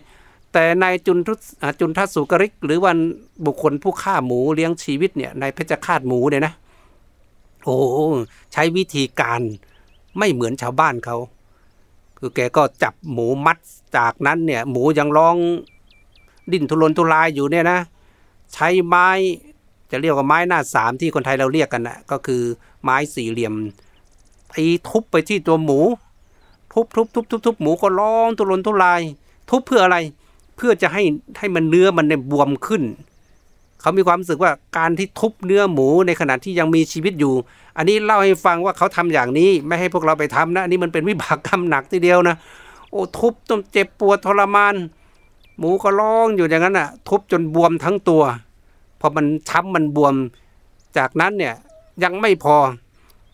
S1: แต่นายจุนทุจุนทัสุกริก หรือวันบุคคลผู้ฆ่าหมูเลี้ยงชีวิตเนี่ยนายเพชฌฆาตหมูเนี่ยนะ โอ้ใช้วิธีการไม่เหมือนชาวบ้านเขาคือแกก็จับหมูมัดจากนั้นเนี่ย หมูยังร้อง ดิ้นทุรนทุรายอยู่เนี่ยนะ ใช้ไม้ จะเรียกว่าไม้หน้าสามที่คนไทยเราเรียกกันนะก็คือไม้สี่เหลี่ยมตีทุบไปที่ตัวหมู ทุบทุบทุบทุบทุบหมูก็ร้องตุรนทุราย ทุบเพื่ออะไร เพื่อจะให้ให้มันเนื้อมันเนี่ยบวมขึ้น เขามีความรู้สึกว่าการที่ทุบเนื้อหมูในขณะที่ยังมีชีวิตอยู่ อันนี้เล่าให้ฟังว่าเขาทำอย่างนี้ไม่ให้พวกเราไปทำนะอันนี้มันเป็นวิบากกรรมหนักทีเดียวนะโอ้ทุบจนเจ็บปวดทรมาน หมูก็ร้องอยู่อย่างนั้นอะ ทุบจนบวมทั้งตัว พอมันช้ำมันบวม จากนั้นเนี่ยยังไม่พอ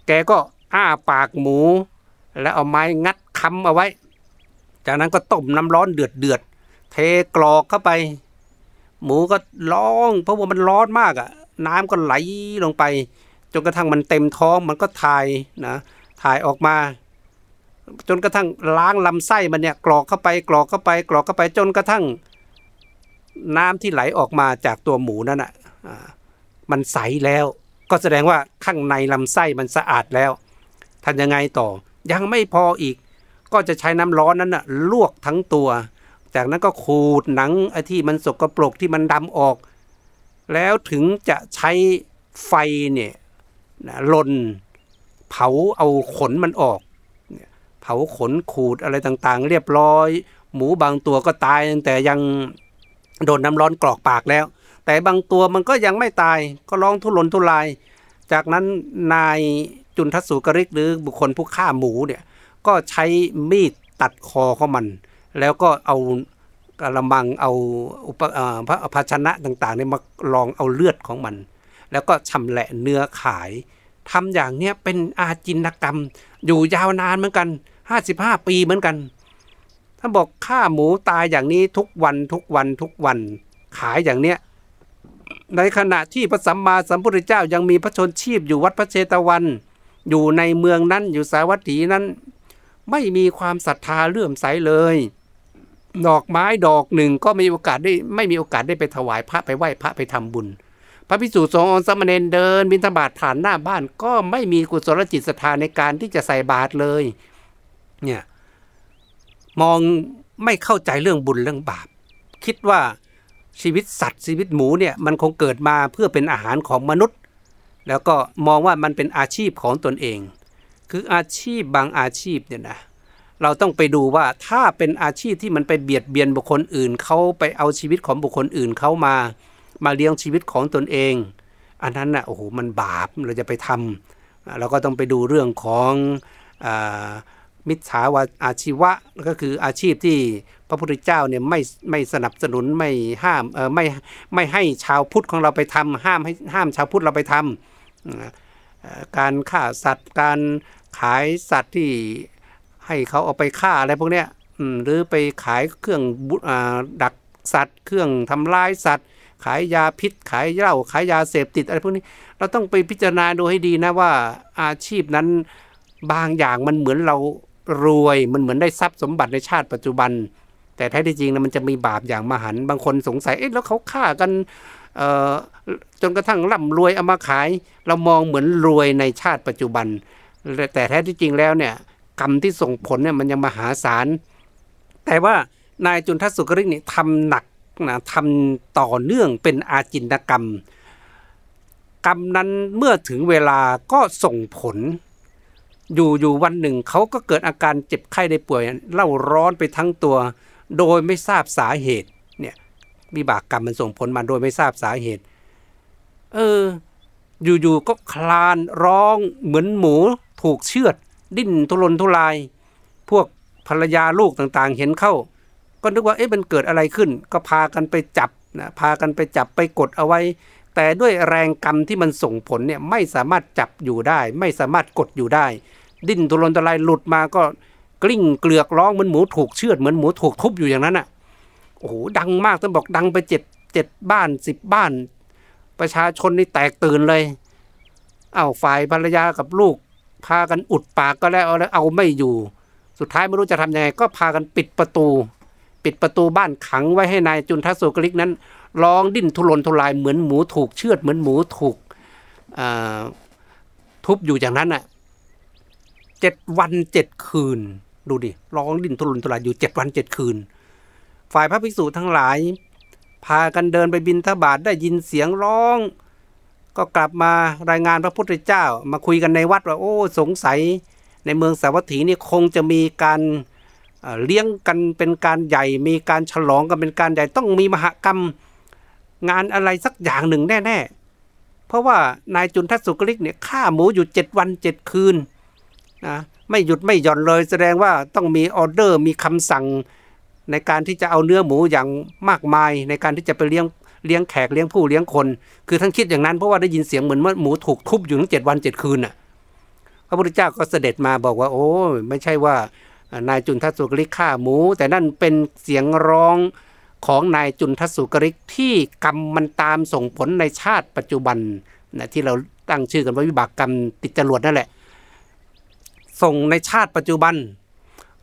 S1: แกก็อ้าปากหมู แล้วเอาไม้งัดค้ำเอาไว้ จากนั้นก็ต้มน้ำร้อนเดือดเดือดเทกรอกเข้าไป หมูก็ร้อง เพราะว่ามันร้อนมากอะ่ะ น้ำก็ไหลลงไป จนกระทั่งมันเต็มท้องมันก็ถ่ายนะถ่ายออกมา จนกระทั่งล้างลำไส้มันเนี่ยกรอกเข้าไปกรอกเข้าไปกรอกเข้าไปจนกระทั่ง น้ำที่ไหลออกมาจากตัวหมูนั่นอะมันใสแล้ว ก็แสดงว่าข้างในลำไส้มันสะอาดแล้วทำยังไงต่อ ยังไม่พออีก ก็จะใช้น้ำร้อนนั้นน่ะลวกทั้งตัว จากนั้นก็ขูดหนังไอ้ที่มันสกรปรกที่มันดำออก แล้วถึงจะใช้ไฟเนี่ยลนเผาเอาขนมันออก เผาขนขูดอะไรต่างๆ เรียบร้อย หมูบางตัวก็ตายตั้งแต่ยัง โดนน้ำร้อนกรอกปากแล้ว แต่บางตัวมันก็ยังไม่ตายก็ร้องทุรนทุราย จากนั้นนายจุนทัศสุกริกหรือบุคคลผู้ฆ่าหมูเนี่ยก็ใช้มีดตัดคอของมัน แล้วก็เอากระมังเอาอุปพระภาชนะต่างๆเนี่ยมาลองเอาเลือดของมัน แล้วก็ชำแหละเนื้อขายทำอย่างเนี้ยเป็นอาจินกรรม อยู่ยาวนานเหมือนกัน 55 ปีเหมือนกัน ท่านบอกฆ่าหมูตายอย่างนี้ทุกวันทุกวันทุกวัน ขายอย่างเนี้ยในขณะที่พระสัมมาสัมพุทธเจ้ายังมีพระชนชีพอยู่วัดพระเชตวัน อยู่ในเมืองนั้นอยู่สาวัตถีนั้น ไม่มีความศรัทธาเลื่อมใสเลย ดอกไม้ดอกหนึ่งก็ไม่มีโอกาสได้ไม่มีโอกาสได้ไปถวายพระไปไหว้พระไปทำบุญ พระพิสุสงฆ์สมณเณรเดินบิณฑบาตผ่านหน้าบ้านก็ไม่มีกุศลจิตศรัทธาในการที่จะใส่บาตรเลย เนี่ย มองไม่เข้าใจเรื่องบุญเรื่องบาป คิดว่าชีวิตสัตว์ชีวิตหมูเนี่ยมันคงเกิดมาเพื่อเป็นอาหารของมนุษย์ แล้วก็มองว่ามันเป็นอาชีพของตนเอง คืออาชีพบางอาชีพเนี่ยนะเราต้องไปดูว่าถ้าเป็นอาชีพที่มันไปเบียดเบียนบุคคลอื่นเขาไปเอาชีวิตของบุคคลอื่นเขามา มาเลี้ยงชีวิตของตนเอง อันนั้นนะ่ะโอ้โหมันบาปเราจะไปทำเราก็ต้องไปดูเรื่องของอ มิจฉาวาอาชีวะก็คืออาชีพที่พระพุทธเจ้าเนี่ยไม่ไม่สนับสนุนไม่ห้ามเออไม่ไม่ให้ชาวพุทธของเราไปทำห้ามให้ห้ามชาวพุทธเราไปทำการฆ่าสัตว์ การขายสัตว์ที่ให้เขาเอาไปฆ่าอะไรพวกเนี้ยหรือไปขายเครื่องดักสัตว์ เครื่องทำลายสัตว์ ขายยาพิษ ขายเหล้าขายยาเสพติดอะไรพวกนี้ เราต้องไปพิจารณาดูให้ดีนะว่าอาชีพนั้นบางอย่างมันเหมือนเรา รวยมันเหมือนได้ทรัพย์สมบัติในชาติปัจจุบัน แต่แท้ที่จริงนะมันจะมีบาปอย่างมหันบางคนสงสัยเอ๊ะแล้วเขาฆ่ากันจนกระทั่งร่ำรวยเอามาขาย เรามองเหมือนรวยในชาติปัจจุบัน แต่แท้ที่จริงแล้วเนี่ยกรรมที่ส่งผลเนี่ยมันยังมหาศาล แต่ว่านายจุนทัศสุกริกนี่ทำหนักนะทำต่อเนื่องเป็นอาจินกรรม กรรมนั้นเมื่อถึงเวลาก็ส่งผล อยู่อยู่วันหนึ่งเขาก็เกิดอาการเจ็บไข้ได้ป่วยเล่าร้อนไปทั้งตัว โดยไม่ทราบสาเหตุเนี่ยมีบากกรรมมันส่งผลมาโดยไม่ทราบสาเหตุ เออ อยู่ๆก็คลานร้องเหมือนหมูถูกเชือด ดิ้นทุรนทุราย พวกภรรยาลูกต่างๆ เห็นเข้า ก็นึกว่าเอ๊ะมันเกิดอะไรขึ้น ก็พากันไปจับนะพากันไปจับไปกดเอาไว้ แต่ด้วยแรงกรรมที่มันส่งผลเนี่ยไม่สามารถจับอยู่ได้ ไม่สามารถกดอยู่ได้ ดิ้นทุรนตรายหลุดมาก็กลิ้งเกลือกร้องเหมือนหมูถูกเชือดเหมือนหมูถูกทุบอยู่อย่างนั้นอะโอ้โหดังมากต้องบอกดังไปเจ็ดเจ็ดบ้านสิบบ้าน ประชาชนนี่แตกตื่นเลย เอาฝ่ายภรรยากับลูก พากันอุดปากก็แล้วแล้วเอาไม่อยู่ สุดท้ายไม่รู้จะทำยังไง ก็พากันปิดประตู ปิดประตูบ้านขังไว้ให้นายจุนทัศสุกลิกนั้น ร้องดิ้นทุรนทุรายเหมือนหมูถูกเชือดเหมือนหมูถูกทุบอยู่อย่างนั้นอะเจ็ดวันเจ็ดคืน ดูดิร้องดิ้นทุรนทุรายอยู่เจ็ดวันเจ็ดคืน ฝ่ายพระภิกษุทั้งหลาย พากันเดินไปบินทบาทได้ยินเสียงร้อง ก็กลับมารายงานพระพุทธเจ้า มาคุยกันในวัดว่าโอ้สงสัยในเมืองสาวัตถีนี่คงจะมีการเลี้ยงกันเป็นการใหญ่ มีการฉลองกันเป็นการใหญ่ต้องมีมหกรรม งานอะไรสักอย่างหนึ่งแน่ ๆ เพราะว่านายจุนทัศสุกริกเนี่ยฆ่าหมูอยู่เจ็ดวันเจ็ดคืนนะไม่หยุดไม่หย่อนเลยแสดงว่าต้องมีออเดอร์มีคำสั่ง ในการที่จะเอาเนื้อหมูอย่างมากมาย ในการที่จะไปเลี้ยงเลี้ยงแขกเลี้ยงผู้เลี้ยงคน คือท่านคิดอย่างนั้นเพราะว่าได้ยินเสียงเหมือนว่าหมูถูกทุบอยู่ทั้งเจ็ดวันเจ็ดคืนน่ะพระพุทธเจ้าก็เสด็จมาบอกว่า โอ้ไม่ใช่ว่านายจุนทัศสุกริกฆ่าหมู แต่นั่นเป็นเสียงร้อง ของนายจุนทศสุกริกที่กรรมมันตามส่งผลในชาติปัจจุบันนะที่เราตั้งชื่อกันว่าวิบากกรรมติดจรวดนั่นแหละ ส่งในชาติปัจจุบัน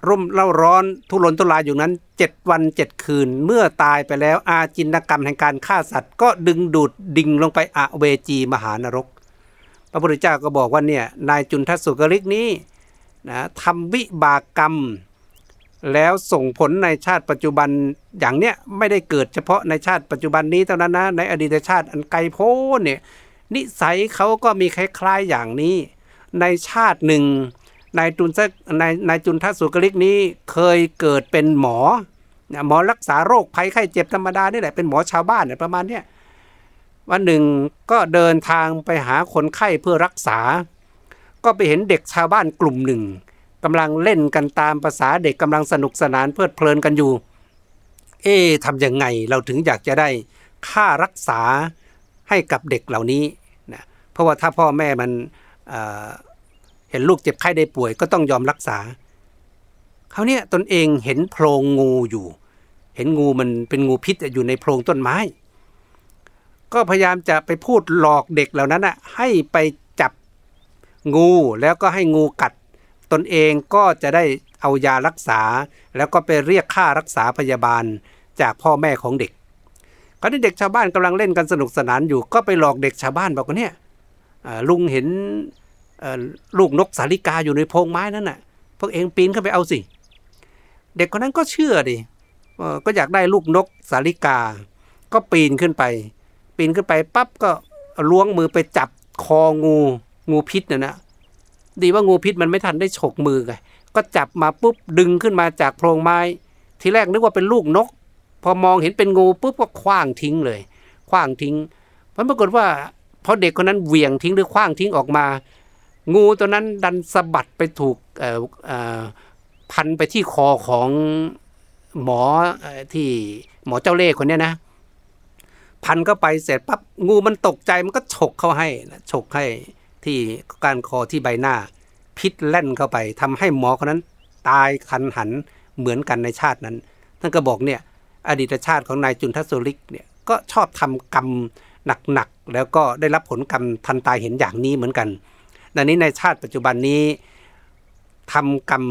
S1: ร่มเล่าร้อนทุรนทุรายอยู่นั้นเจ็ดวันเจ็ดคืนเมื่อตายไปแล้วอาจินกรรมแห่งการฆ่าสัตว์ ก็ดึงดูดดิ่งลงไปอเวจีมหานรก พระพุทธเจ้าก็บอกว่าเนี่ยนายจุนทัศสุกริกนี้นะทำวิบากกรรม แล้วส่งผลในชาติปัจจุบันอย่างเนี้ยไม่ได้เกิดเฉพาะในชาติปัจจุบันนี้เท่านั้นนะในอดีตชาติอันไกลโพ้นเนี่ยนิสัยเขาก็มีคล้ายๆอย่างนี้ ในชาติหนึ่งนายจุนนายนายจุนทัศสุกริกนี้เคยเกิดเป็นหมอหมอรักษาโรคภัยไข้เจ็บธรรมดานี่แหละเป็นหมอชาวบ้านเนี่ยประมาณเนี้ยวันหนึ่งก็เดินทางไปหาคนไข้เพื่อรักษา ก็ไปเห็นเด็กชาวบ้านกลุ่มหนึ่ง กำลังเล่นกันตามภาษาเด็กกำลังสนุกสนานเพลิดเพลินกันอยู่ เอ๊ทำยังไงเราถึงอยากจะได้ค่ารักษาให้กับเด็กเหล่านี้นะเพราะว่าถ้าพ่อแม่มันเเห็นลูกเจ็บไข้ได้ป่วยก็ต้องยอมรักษาเขาเนี่ยตนเองเห็นโพรงงูอยู่ เห็นงูมันเป็นงูพิษอยู่ในโพรงต้นไม้ ก็พยายามจะไปพูดหลอกเด็กเหล่านั้นอะให้ไปจับงูแล้วก็ให้งูกัด ตนเองก็จะได้เอายารักษา แล้วก็ไปเรียกค่ารักษาพยาบาลจากพ่อแม่ของเด็กก็ที่เด็กชาวบ้านกำลังเล่นกันสนุกสนานอยู่ก็ไปหลอกเด็กชาวบ้านบอกว่าเนี่ยลุงเห็นลูกนกสาลิกาอยู่ในโพรงไม้นั่นน่ะพวกเองปีนเข้าไปเอาสิ เด็กคนนั้นก็เชื่อดิก็อยากได้ลูกนกสาลิกา ก็ปีนขึ้นไป ปีนขึ้นไปปั๊บก็ล้วงมือไปจับคองูงูพิษน่ะนะ ดีว่างูพิษมันไม่ทันได้ฉกมือไงก็จับมาปุ๊บดึงขึ้นมาจากโพรงไม้ ทีแรกนึกว่าเป็นลูกนก พอมองเห็นเป็นงูปุ๊บก็คว้างทิ้งเลยคว้างทิ้งเพราะปรากฏว่าพอเด็กคนนั้นเหวี่ยงทิ้งหรือคว้างทิ้งออกมา งูตัวนั้นดันสะบัดไปถูกพันไปที่คอของหมอที่หมอเจ้าเล่ห์คนนี้นะพันก็ไปเสร็จปั๊บงูมันตกใจมันก็ฉกเข้าให้ฉกให้ ที่ก้ารคอที่ใบหน้า พิษแล่นเข้าไปทำให้หมอคนนั้นตายคันหันเหมือนกันในชาตินั้นท่านก็บอกเนี่ยอดีตชาติของนายจุนทัศลิกเนี่ยก็ชอบทำกรรมหนักๆแล้วก็ได้รับผลกรรมทันตายเห็นอย่างนี้เหมือนกันดังนี้ในชาติปัจจุบันนี้ทำกรรม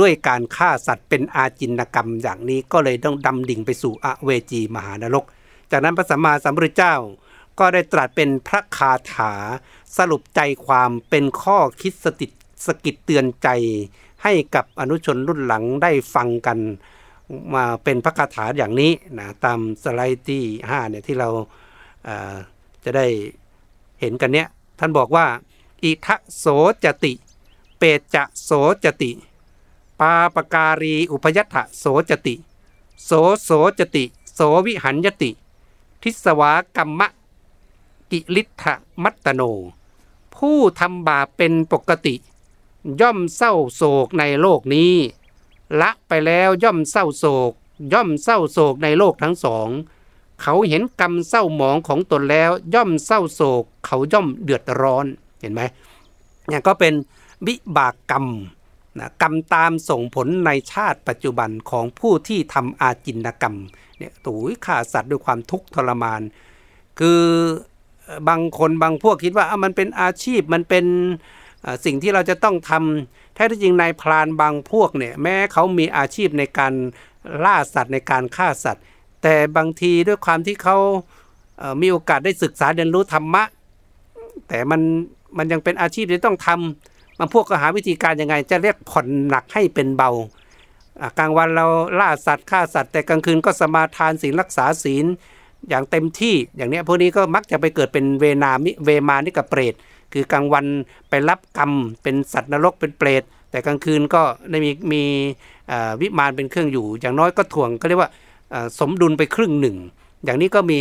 S1: ด้วยการฆ่าสัตว์เป็นอาจินกรรมอย่างนี้ก็เลยต้องดำดิ่งไปสู่อเวจีมหานรก จากนั้นพระสัมมาสัมพุทธเจ้า ก็ได้ตรัสเป็นพระคาถา สรุปใจความเป็นข้อคิดสติสกิดเตือนใจ ให้กับอนุชนรุ่นหลังได้ฟังกัน มาเป็นพระคาถาอย่างนี้นะตามสไลด์ที่5เนี่ยที่เราจะได้เห็นกันเนี้ยท่านบอกว่า อิทะโสจติ เปจะโสจติ ปาปการีอุปยัตถโสจติ โสโสจติ โสวิหันยติ ทิสวากรรมะ กิลิทะมัตตโน ผู้ทำบาปเป็นปกติ ย่อมเศร้าโศกในโลกนี้ ละไปแล้วย่อมเศร้าโศก ย่อมเศร้าโศกในโลกทั้งสอง เขาเห็นกรรมเศร้าหมองของตนแล้วย่อมเศร้าโศก เขาย่อมเดือดร้อนเห็นไหมเนี่ยก็เป็นวิบากกรรมนะกรรมตามส่งผลในชาติปัจจุบันของผู้ที่ทำอาจินกรรมเนี่ยตุ๋ยฆ่าสัตว์ด้วยความทุกข์ทรมาน คือ บางคนบางพวกคิดว่ามันเป็นอาชีพมันเป็นสิ่งที่เราจะต้องทำแท้ที่จริงนายพรานบางพวกเนี่ยแม้เขามีอาชีพในการล่าสัตว์ในการฆ่าสัตว์ แต่บางทีด้วยความที่เขามีโอกาสได้ศึกษาเรียนรู้ธรรมะ แต่มันมันยังเป็นอาชีพที่ต้องทำบางพวกก็หาวิธีการยังไง จะเรียกผ่อนหนักให้เป็นเบากลางวันเราล่าสัตว์ฆ่าสัตว์ แต่กลางคืนก็สมาทานศีลรักษาศีล อย่างเต็มที่อย่างนี้พวกนี้ก็มักจะไปเกิดเป็นเวนามิเวมานิกับเปรต คือกลางวันไปรับกรรมเป็นสัตว์นรกเป็นเปรต แต่กลางคืนก็ได้มีมีวิมานเป็นเครื่องอยู่ อย่างน้อยก็ถ่วงก็เรียกว่าสมดุลไปครึ่งหนึ่ง อย่างนี้ก็มี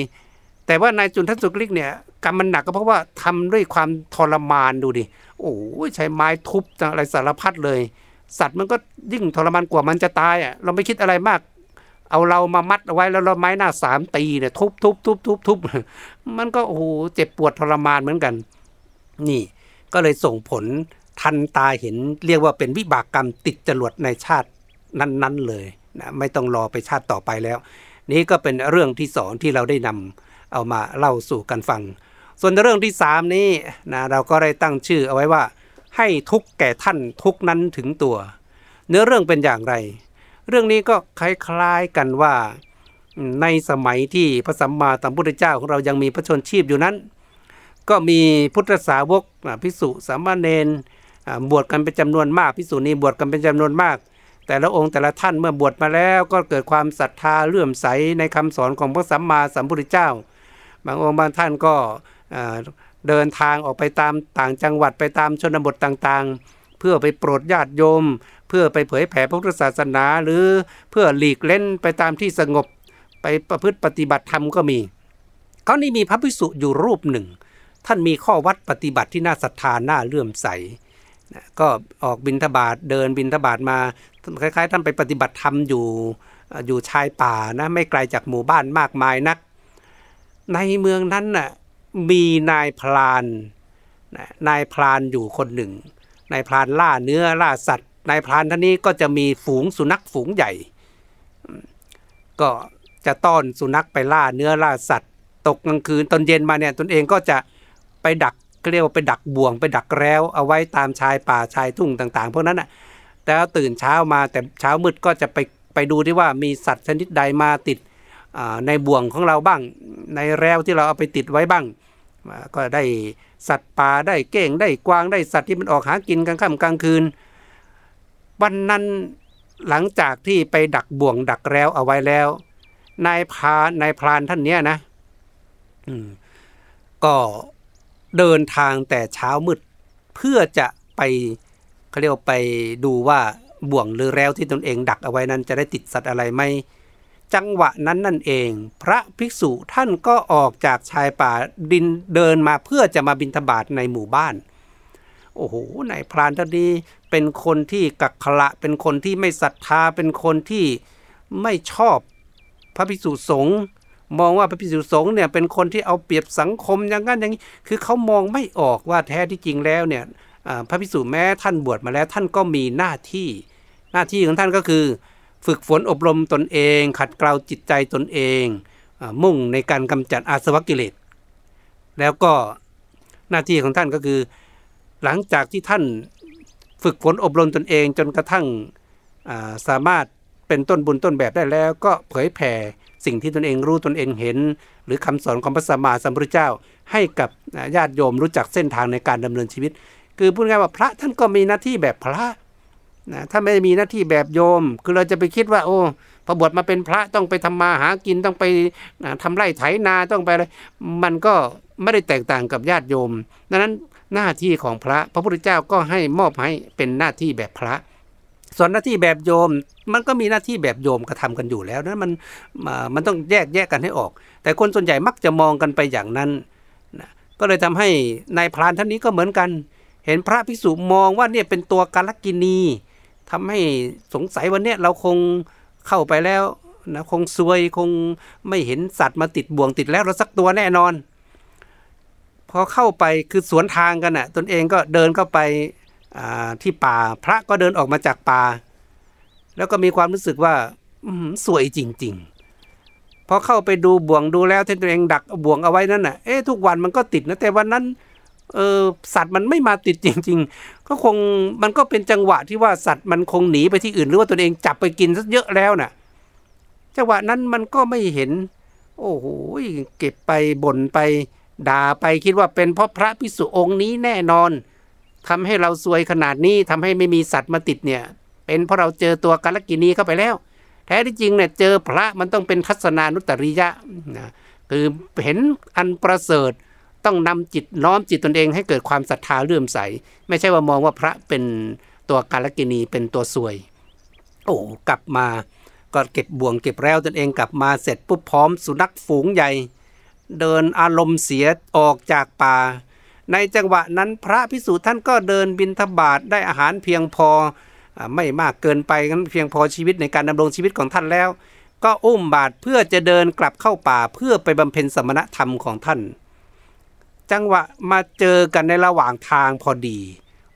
S1: แต่ว่านายจุนทัศสุกลิกเนี่ยกรรมมันหนักก็เพราะว่าทำด้วยความทรมานดูดิโอ้ใช้ไม้ทุบอะไรสารพัดเลย สัตว์มันก็ยิ่งทรมานกว่ามันจะตายอะเราไม่คิดอะไรมาก เอาเรามามัดเอาไว้แล้วเราไม้หน้าสามตีเนี่ยทุบทุบทุบทุบทุบมันก็โอ้โหเจ็บปวดทรมานเหมือนกัน นี่ ก็เลยส่งผลทันตาเห็นเรียกว่าเป็นวิบากกรรมติดจรวดในชาตินั้น ๆ เลยนะไม่ต้องรอไปชาติต่อไปแล้ว นี่ก็เป็นเรื่องที่สองที่เราได้นำเอามาเล่าสู่กันฟัง ส่วนเรื่องที่สามนี้นะเราก็ได้ตั้งชื่อเอาไว้ว่า ให้ทุกแก่ท่านทุกนั้นถึงตัว เนื้อเรื่องเป็นอย่างไร เรื่องนี้ก็คล้ายๆกันว่า ในสมัยที่พระสัมมาสัมพุทธเจ้าของเรายังมีพระชนชีพอยู่นั้น ก็มีพุทธสาวกพิสุสามเณรบวชกันเป็นจำนวนมากพิสุนีบวชกันเป็นจำนวนมาก แต่ละองค์แต่ละท่านเมื่อบวชมาแล้วก็เกิดความศรัทธาเลื่อมใสในคำสอนของพระสัมมาสัมพุทธเจ้า บางองค์บางท่านก็เดินทางออกไปตามต่างจังหวัดไปตามชนบทต่างๆ เพื่อไปโปรดญาติโยม เพื่อไปเผยแผ่พระพุทธศาสนาหรือเพื่อหลีกเล่นไปตามที่สงบ ไปประพฤติปฏิบัติธรรมก็มีเขานี่มีพระภิกษุอยู่รูปหนึ่ง ท่านมีข้อวัดปฏิบัติที่น่าศรัทธาน่าเลื่อมใสก็ออกบินทบาทเดินบินทบาทมาคล้ายๆท่านไปปฏิบัติธรรมอยู่อยู่ชายป่านะไม่ไกลจากหมู่บ้านมากมายนัก ในเมืองนั้นน่ะมีนายพลานนายพลานอยู่คนหนึ่งนายพลานล่าเนื้อล่าสัตว์ นายพลานท่านนี้ก็จะมีฝูงสุนัขฝูงใหญ่ ก็จะต้อนสุนัขไปล่าเนื้อล่าสัตว์ ตกกลางคืนตอนเย็นมาเนี่ยตนเองก็จะไปดักเรียกว่าไปดักบ่วงไปดักแร้ว เอาไว้ตามชายป่าชายทุ่งต่างๆพวกนั้นอะแต่ตื่นเช้ามาแต่เช้ามืดก็จะไปไปดูที่ว่ามีสัตว์ชนิดใดมาติดในบ่วงของเราบ้าง ในแร้วที่เราเอาไปติดไว้บ้าง ก็ได้สัตว์ป่าได้เก้งได้กวางได้สัตว์ที่มันออกหากินกลางค่ำกลางคืน วันนั้นหลังจากที่ไปดักบ่วงดักแร้วเอาไว้แล้ว นายพานายพรานท่านเนี้ยนะก็เดินทางแต่เช้ามืด เพื่อจะไปเขาเรียกไปดูว่าบ่วงหรือแล้วที่ตนเองดักเอาไว้นั้น จะได้ติดสัตว์อะไรไหมจังหวะนั้นนั่นเอง พระภิกษุท่านก็ออกจากชายป่าดินเดินมาเพื่อจะมาบินทบาทในหมู่บ้าน โอ้โหนายพรานท่านนี้เป็นคนที่กักขละเป็นคนที่ไม่ศรัทธาเป็นคนที่ไม่ชอบพระภิกษุสงฆ์มองว่าพระภิกษุสงฆ์เนี่ยเป็นคนที่เอาเปรียบสังคมอย่างนั้นอย่างนี้ คือเขามองไม่ออกว่าแท้ที่จริงแล้วเนี่ยพระภิกษุแม้ท่านบวชมาแล้วท่านก็มีหน้าที่ หน้าที่ของท่านก็คือ ฝึกฝนอบรมตนเอง ขัดเกลาจิตใจตนเอง มุ่งในการกำจัดอาสวะกิเลสแล้วก็หน้าที่ของท่านก็คือ หลังจากที่ท่านฝึกฝนอบรมตนเองจนกระทั่งสามารถเป็นต้นบุญต้นแบบได้แล้ว ก็เผยแผ่สิ่งที่ตนเองรู้ตนเองเห็น หรือคำสอนของพระสัมมาสัมพุทธเจ้า ให้กับญาติโยมรู้จักเส้นทางในการดำเนินชีวิต คือพูดง่ายว่าพระท่านก็มีหน้าที่แบบพระนะถ้าไม่มีหน้าที่แบบโยม คือเราจะไปคิดว่า โอ้พอบวชมาเป็นพระต้องไปทำมาหากินต้องไปทำไร่ไถนาต้องไปอะไรมันก็ไม่ได้แตกต่างกับญาติโยม ดังนั้น หน้าที่ของพระ พระพุทธเจ้าก็ให้มอบให้เป็นหน้าที่แบบพระ ส่วนหน้าที่แบบโยม มันก็มีหน้าที่แบบโยมกระทากันอยู่แล้วนะมันมันต้องแยกแยกกันให้ออก แต่คนส่วนใหญ่มักจะมองกันไปอย่างนั้นนะก็เลยทำให้นายพรานท่านนี้ก็เหมือนกัน เห็นพระภิกษุมองว่าเนี่ยเป็นตัวกาลกินีทำให้สงสัยวันนี้เราคงเข้าไปแล้วนะคงซวยคงไม่เห็นสัตว์มาติดบ่วงติดแล้วเราสักตัวแน่นอน พอเข้าไปคือสวนทางกันอะตนเองก็เดินเข้าไปที่ป่าพระก็เดินออกมาจากป่า แล้วก็มีความรู้สึกว่าสวยจริง ๆ พอเข้าไปดูบ่วงดูแล้วที่ตัวเองดักบ่วงเอาไว้นั่นน่ะเอ๊ะทุกวันมันก็ติดนะแต่วันนั้นเออสัตว์มันไม่มาติดจริง ๆ ก็คงมันก็เป็นจังหวะที่ว่าสัตว์มันคงหนีไปที่อื่น หรือว่าตัวเองจับไปกินซะเยอะแล้วน่ะจังหวะนั้นมันก็ไม่เห็น โอ้โหเก็บไปบ่นไป ด่าไปคิดว่าเป็นเพราะพระพิสุองค์นี้แน่นอนทำให้เราซวยขนาดนี้ทำให้ไม่มีสัตว์มาติดเนี่ย เป็นเพราะเราเจอตัวกาลกินีเข้าไปแล้ว แท้ที่จริงเนี่ยเจอพระมันต้องเป็นทัศนานุตริยะนะคือเห็นอันประเสริฐต้องนำจิตน้อมจิตตนเองให้เกิดความศรัทธาเลื่อมใส ไม่ใช่ว่ามองว่าพระเป็นตัวกาลกินีเป็นตัวซวย โอ้กลับมาก็เก็บบ่วงเก็บแล้วตนเองกลับมาเสร็จปุ๊บพร้อมสุนัขฝูงใหญ่ เดินอารมณ์เสียออกจากป่า ในจังหวะนั้นพระพิสุท่านก็เดินบินทบาทได้อาหารเพียงพอไม่มากเกินไปงั้นเพียงพอชีวิตในการดำรงชีวิตของท่านแล้ว ก็อุ้มบาทเพื่อจะเดินกลับเข้าป่าเพื่อไปบำเพ็ญสมณธรรมของท่าน จังหวะมาเจอกันในระหว่างทางพอดี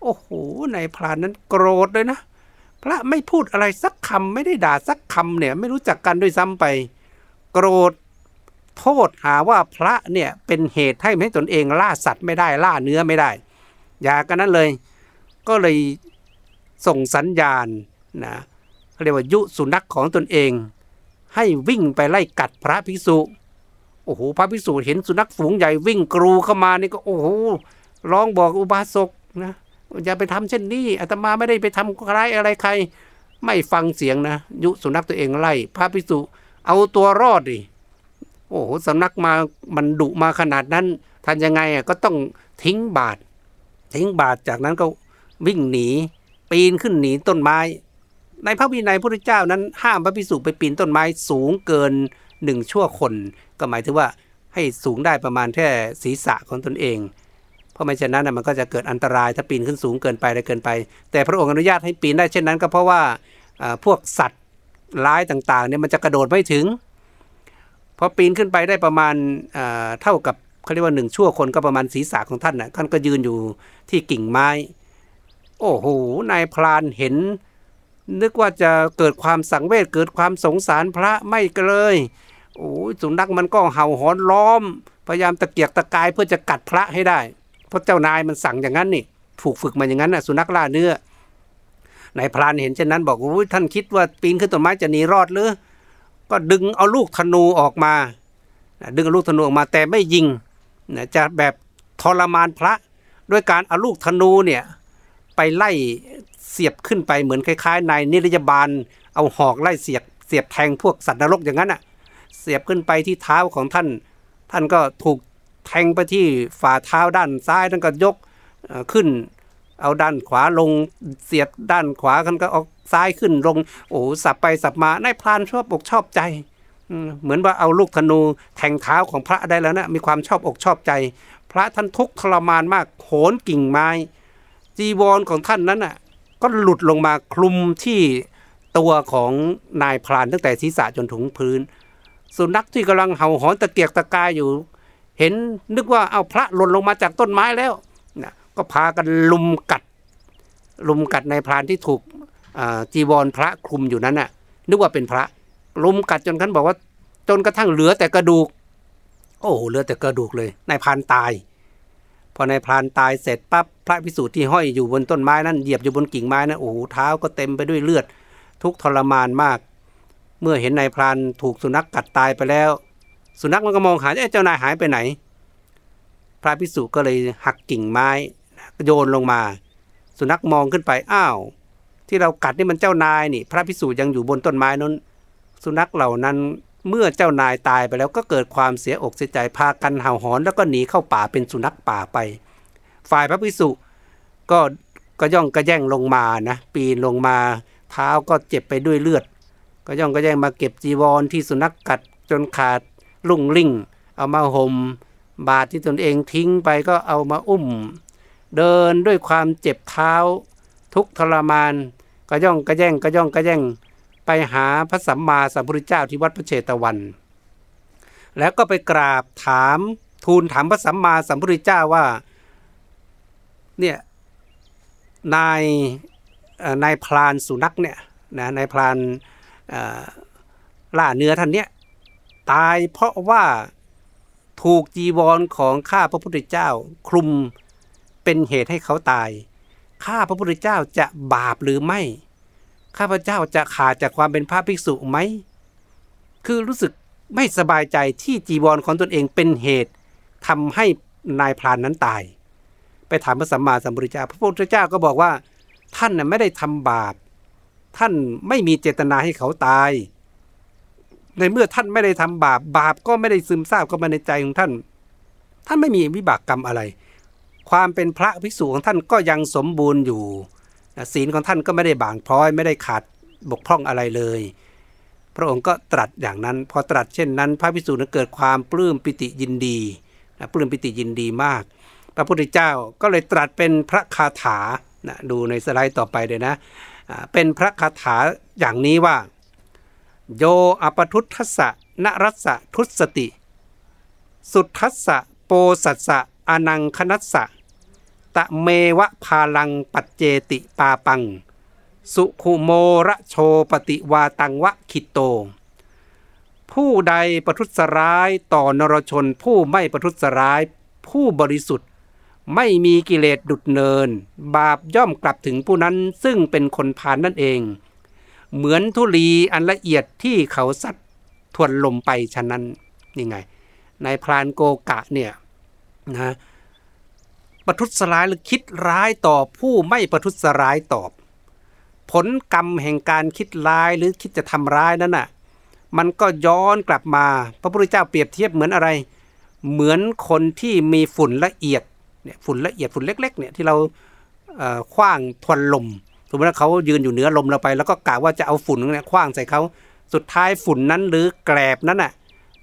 S1: โอ้โหในพรานนั้นโกรธเลยนะ พระไม่พูดอะไรสักคำไม่ได้ด่าสักคำเนี่ยไม่รู้จักกันด้วยซ้ำไป โกรธ โทษหาว่าพระเนี่ยเป็นเหตุให้ให้ตนเองล่าสัตว์ไม่ได้ล่าเนื้อไม่ได้ อย่ากันนั้นเลย ก็เลยส่งสัญญาณนะเรียกว่ายุสุนัขของตนเอง ให้วิ่งไปไล่กัดพระภิกษุโอ้โหพระภิกษุเห็นสุนัขฝูงใหญ่วิ่งกรูเข้ามานี่ก็โอ้โหร้องบอกอุบาสกนะอย่าไปทำเช่นนี้อาตมาไม่ได้ไปทำร้ายอะไรใคร ไม่ฟังเสียงนะ ยุสุนัขตัวเองไล่ พระภิกษุเอาตัวรอดดิ โอ้โหสำนักมามันดุมาขนาดนั้นทันยังไงอะก็ต้องทิ้งบาท ทิ้งบาทจากนั้นก็วิ่งหนี ปีนขึ้นหนีต้นไม้ ในพระวินัยพระพุทธเจ้านั้น ห้ามพระภิกษุไปปีนต้นไม้สูงเกินหนึ่งชั่วคน ก็หมายถึงว่าให้สูงได้ประมาณแค่ศีรษะของตนเอง เพราะไม่เช่นนั้นมันก็จะเกิดอันตรายถ้าปีนขึ้นสูงเกินไปได้เกินไป แต่พระองค์อนุญาตให้ปีนได้เช่นนั้น ก็เพราะว่าพวกสัตว์ร้ายต่างๆเนี่ยมันจะกระโดดไม่ถึง อปีนขึ้นไปได้ประมาณเท่ากับเขาเรียกว่าหนึ่งชั่วคนก็ประมาณศีรษะของท่านนะท่านก็ยืนอยู่ที่กิ่งไม้ โอ้โหนายพรานเห็น นึกว่าจะเกิดความสังเวชเกิดความสงสารพระไม่เลยโอ้ยสุนัขมันก็เห่าหอนล้อม พยายามตะเกียกตะกายเพื่อจะกัดพระให้ได้ เพราะเจ้านายมันสั่งอย่างนั้นนี่ถูกฝึกมาอย่างนั้นนะสุนัขล่าเนื้อนายพรานเห็นเช่นนั้นบอกโอ้ยท่านคิดว่าปีนขึ้นต้นไม้จะหนีรอดหรือ ก็ดึงเอาลูกธนูออกมาดึงเอาลูกธนูออกมาแต่ไม่ยิงจะแบบทรมานพระด้วยการเอาลูกธนูเนี่ยไปไล่เสียบขึ้นไปเหมือนคล้ายๆในนิรยาบาลเอาหอกไล่เสียบเสียบแทงพวกสัตว์นรกอย่างนั้นอะเสียบขึ้นไปที่เท้าของท่าน ท่านก็ถูกแทงไปที่ฝ่าเท้าด้านซ้ายท่านก็ยกขึ้น เอาด้านขวาลงเสียบด้านขวาท่านก็ออกซ้ายขึ้นลง โอ้สับไปสับมานายพรานชอบอกชอบใจเหมือนว่าเอาลูกธนูแทงเท้าของพระได้แล้วนะมีความชอบอกชอบใจ พระท่านทุกทรมานมากโหนกิ่งไม้ จีวรของท่านนั้นน่ะ ก็หลุดลงมาคลุมที่ตัวของนายพรานตั้งแต่ศีรษะจนถึงพื้น สุนัขที่กำลังเห่าหอนตะเกียกตะกายอยู่ เห็นนึกว่าเอาพระหล่นลงมาจากต้นไม้แล้ว ก็พากันลุมกัด ลุมกัดนายพรานที่ถูกจีวรพระคลุมอยู่นั้นน่ะ นึกว่าเป็นพระ ลุมกัดจนท่านบอกว่า จนกระทั่งเหลือแต่กระดูก โอ้โหเหลือแต่กระดูกเลยนายพรานตาย พอในพรานตายเสร็จปั๊บพระพิสูจน์ที่ห้อยอยู่บนต้นไม้นั้นเหยียบอยู่บนกิ่งไม้นั้นโอ้โหเท้าก็เต็มไปด้วยเลือด ทุกทรมานมาก เมื่อเห็นนายพรานถูกสุนัขกกัดตายไปแล้ว สุนัขมันก็มองหาเจ้านายหายไปไหน พระพิสุก็เลยหักกิ่งไม้ โยนลงมา สุนัขมองขึ้นไปอ้าว ที่เรากัดนี่มันเจ้านายนี่ พระพิสุยังอยู่บนต้นไม้นั้น สุนัขเหล่านั้นเมื่อเจ้านายตายไปแล้วก็เกิดความเสียอกเสียใจพากันเห่าหอน แล้วก็หนีเข้าป่าเป็นสุนัขป่าไป ฝ่ายพระภิกษุก็ก็ย่องกระแย่งลงมานะปีนลงมาเท้าก็เจ็บไปด้วยเลือด ก็ย่องกระแย่งมาเก็บจีวรที่สุนัขกกัดจนขาดลุ่งลิ่ง เอามาหม่มบาทที่ตนเองทิ้งไปก็เอามาอุ้ม เดินด้วยความเจ็บเท้า ทุกทรมานก็ย่องกระแย่งก็ย่องกระแย่งไปหาพระสัมมาสัมพุทธเจ้าที่วัดพระเชตวัน แล้วก็ไปกราบถามทูลถามพระสัมมาสัมพุทธเจ้าว่าเนี่ยนายนายพรานสุนัขเนี่ยนะนายพรานล่าเนื้อท่านเนี้ยตายเพราะว่าถูกจีวรของข้าพระพุทธเจ้า คลุม เป็นเหตุให้เขาตาย ข้าพระพุทธเจ้าจะบาปหรือไม่ ข้าพระเจ้าจะขาดจากความเป็นพระภิกษุไหม คือรู้สึกไม่สบายใจที่จีวรของตนเองเป็นเหตุทำให้นายพรานนั้นตาย ไปถามพระสัมมาสัมพุทธเจ้า พระพุทธเจ้าก็บอกว่า ท่านน่ะไม่ได้ทำบาป ท่านไม่มีเจตนาให้เขาตาย ในเมื่อท่านไม่ได้ทำบาป บาปก็ไม่ได้ซึมซาบเข้ามาในใจของท่าน ท่านไม่มีวิบากกรรมอะไร ความเป็นพระภิกษุของท่านก็ยังสมบูรณ์อยู่ศีลของท่านก็ไม่ได้บางพร้อยไม่ได้ขาดบกพร่องอะไรเลย พระองค์ก็ตรัสอย่างนั้น พอตรัสเช่นนั้น พระพิสูจน์เกิดความปลื้มปิติยินดีปลื้มปิติยินดีมาก พระพุทธเจ้าก็เลยตรัสเป็นพระคาถานะดูในสไลด์ต่อไปเลยนะเป็นพระคาถาอย่างนี้ว่า โยอปทุทัสสะนรัสสะทุสติ สุทัสสะโปสัสสะ อนังคนัสสะ ตะเมวะพาลังปัจเจติปาปัง สุขุโมระโชปฏิวาตังวะคิตโต ผู้ใดประทุษร้ายต่อนรชนผู้ไม่ประทุษร้ายผู้บริสุทธิ์ ไม่มีกิเลสดุดเนิน บาปย่อมกลับถึงผู้นั้นซึ่งเป็นคนพานนั่นเอง เหมือนทุลีอันละเอียดที่เขาสัตว์ทวนลมไปฉะนั้นนี่ไงนายพรานโกกะเนี่ย นะประทุษร้ายหรือคิดร้ายต่อผู้ไม่ประทุษร้ายตอบ ผลกรรมแห่งการคิดร้ายหรือคิดจะทำร้ายนั้นน่ะมันก็ย้อนกลับมา พระพุทธเจ้าเปรียบเทียบเหมือนอะไร เหมือนคนที่มีฝุ่นละเอียดเนี่ยฝุ่นละเอียดฝุ่นเล็กๆเนี่ยที่เราคว้างทวนลมสมมติว่าเขายืนอยู่เหนือลมเราไป แล้วก็กะว่าจะเอาฝุ่นเนี่ยคว้างใส่เขาสุดท้ายฝุ่นนั้นหรือแกลบนั้นอะ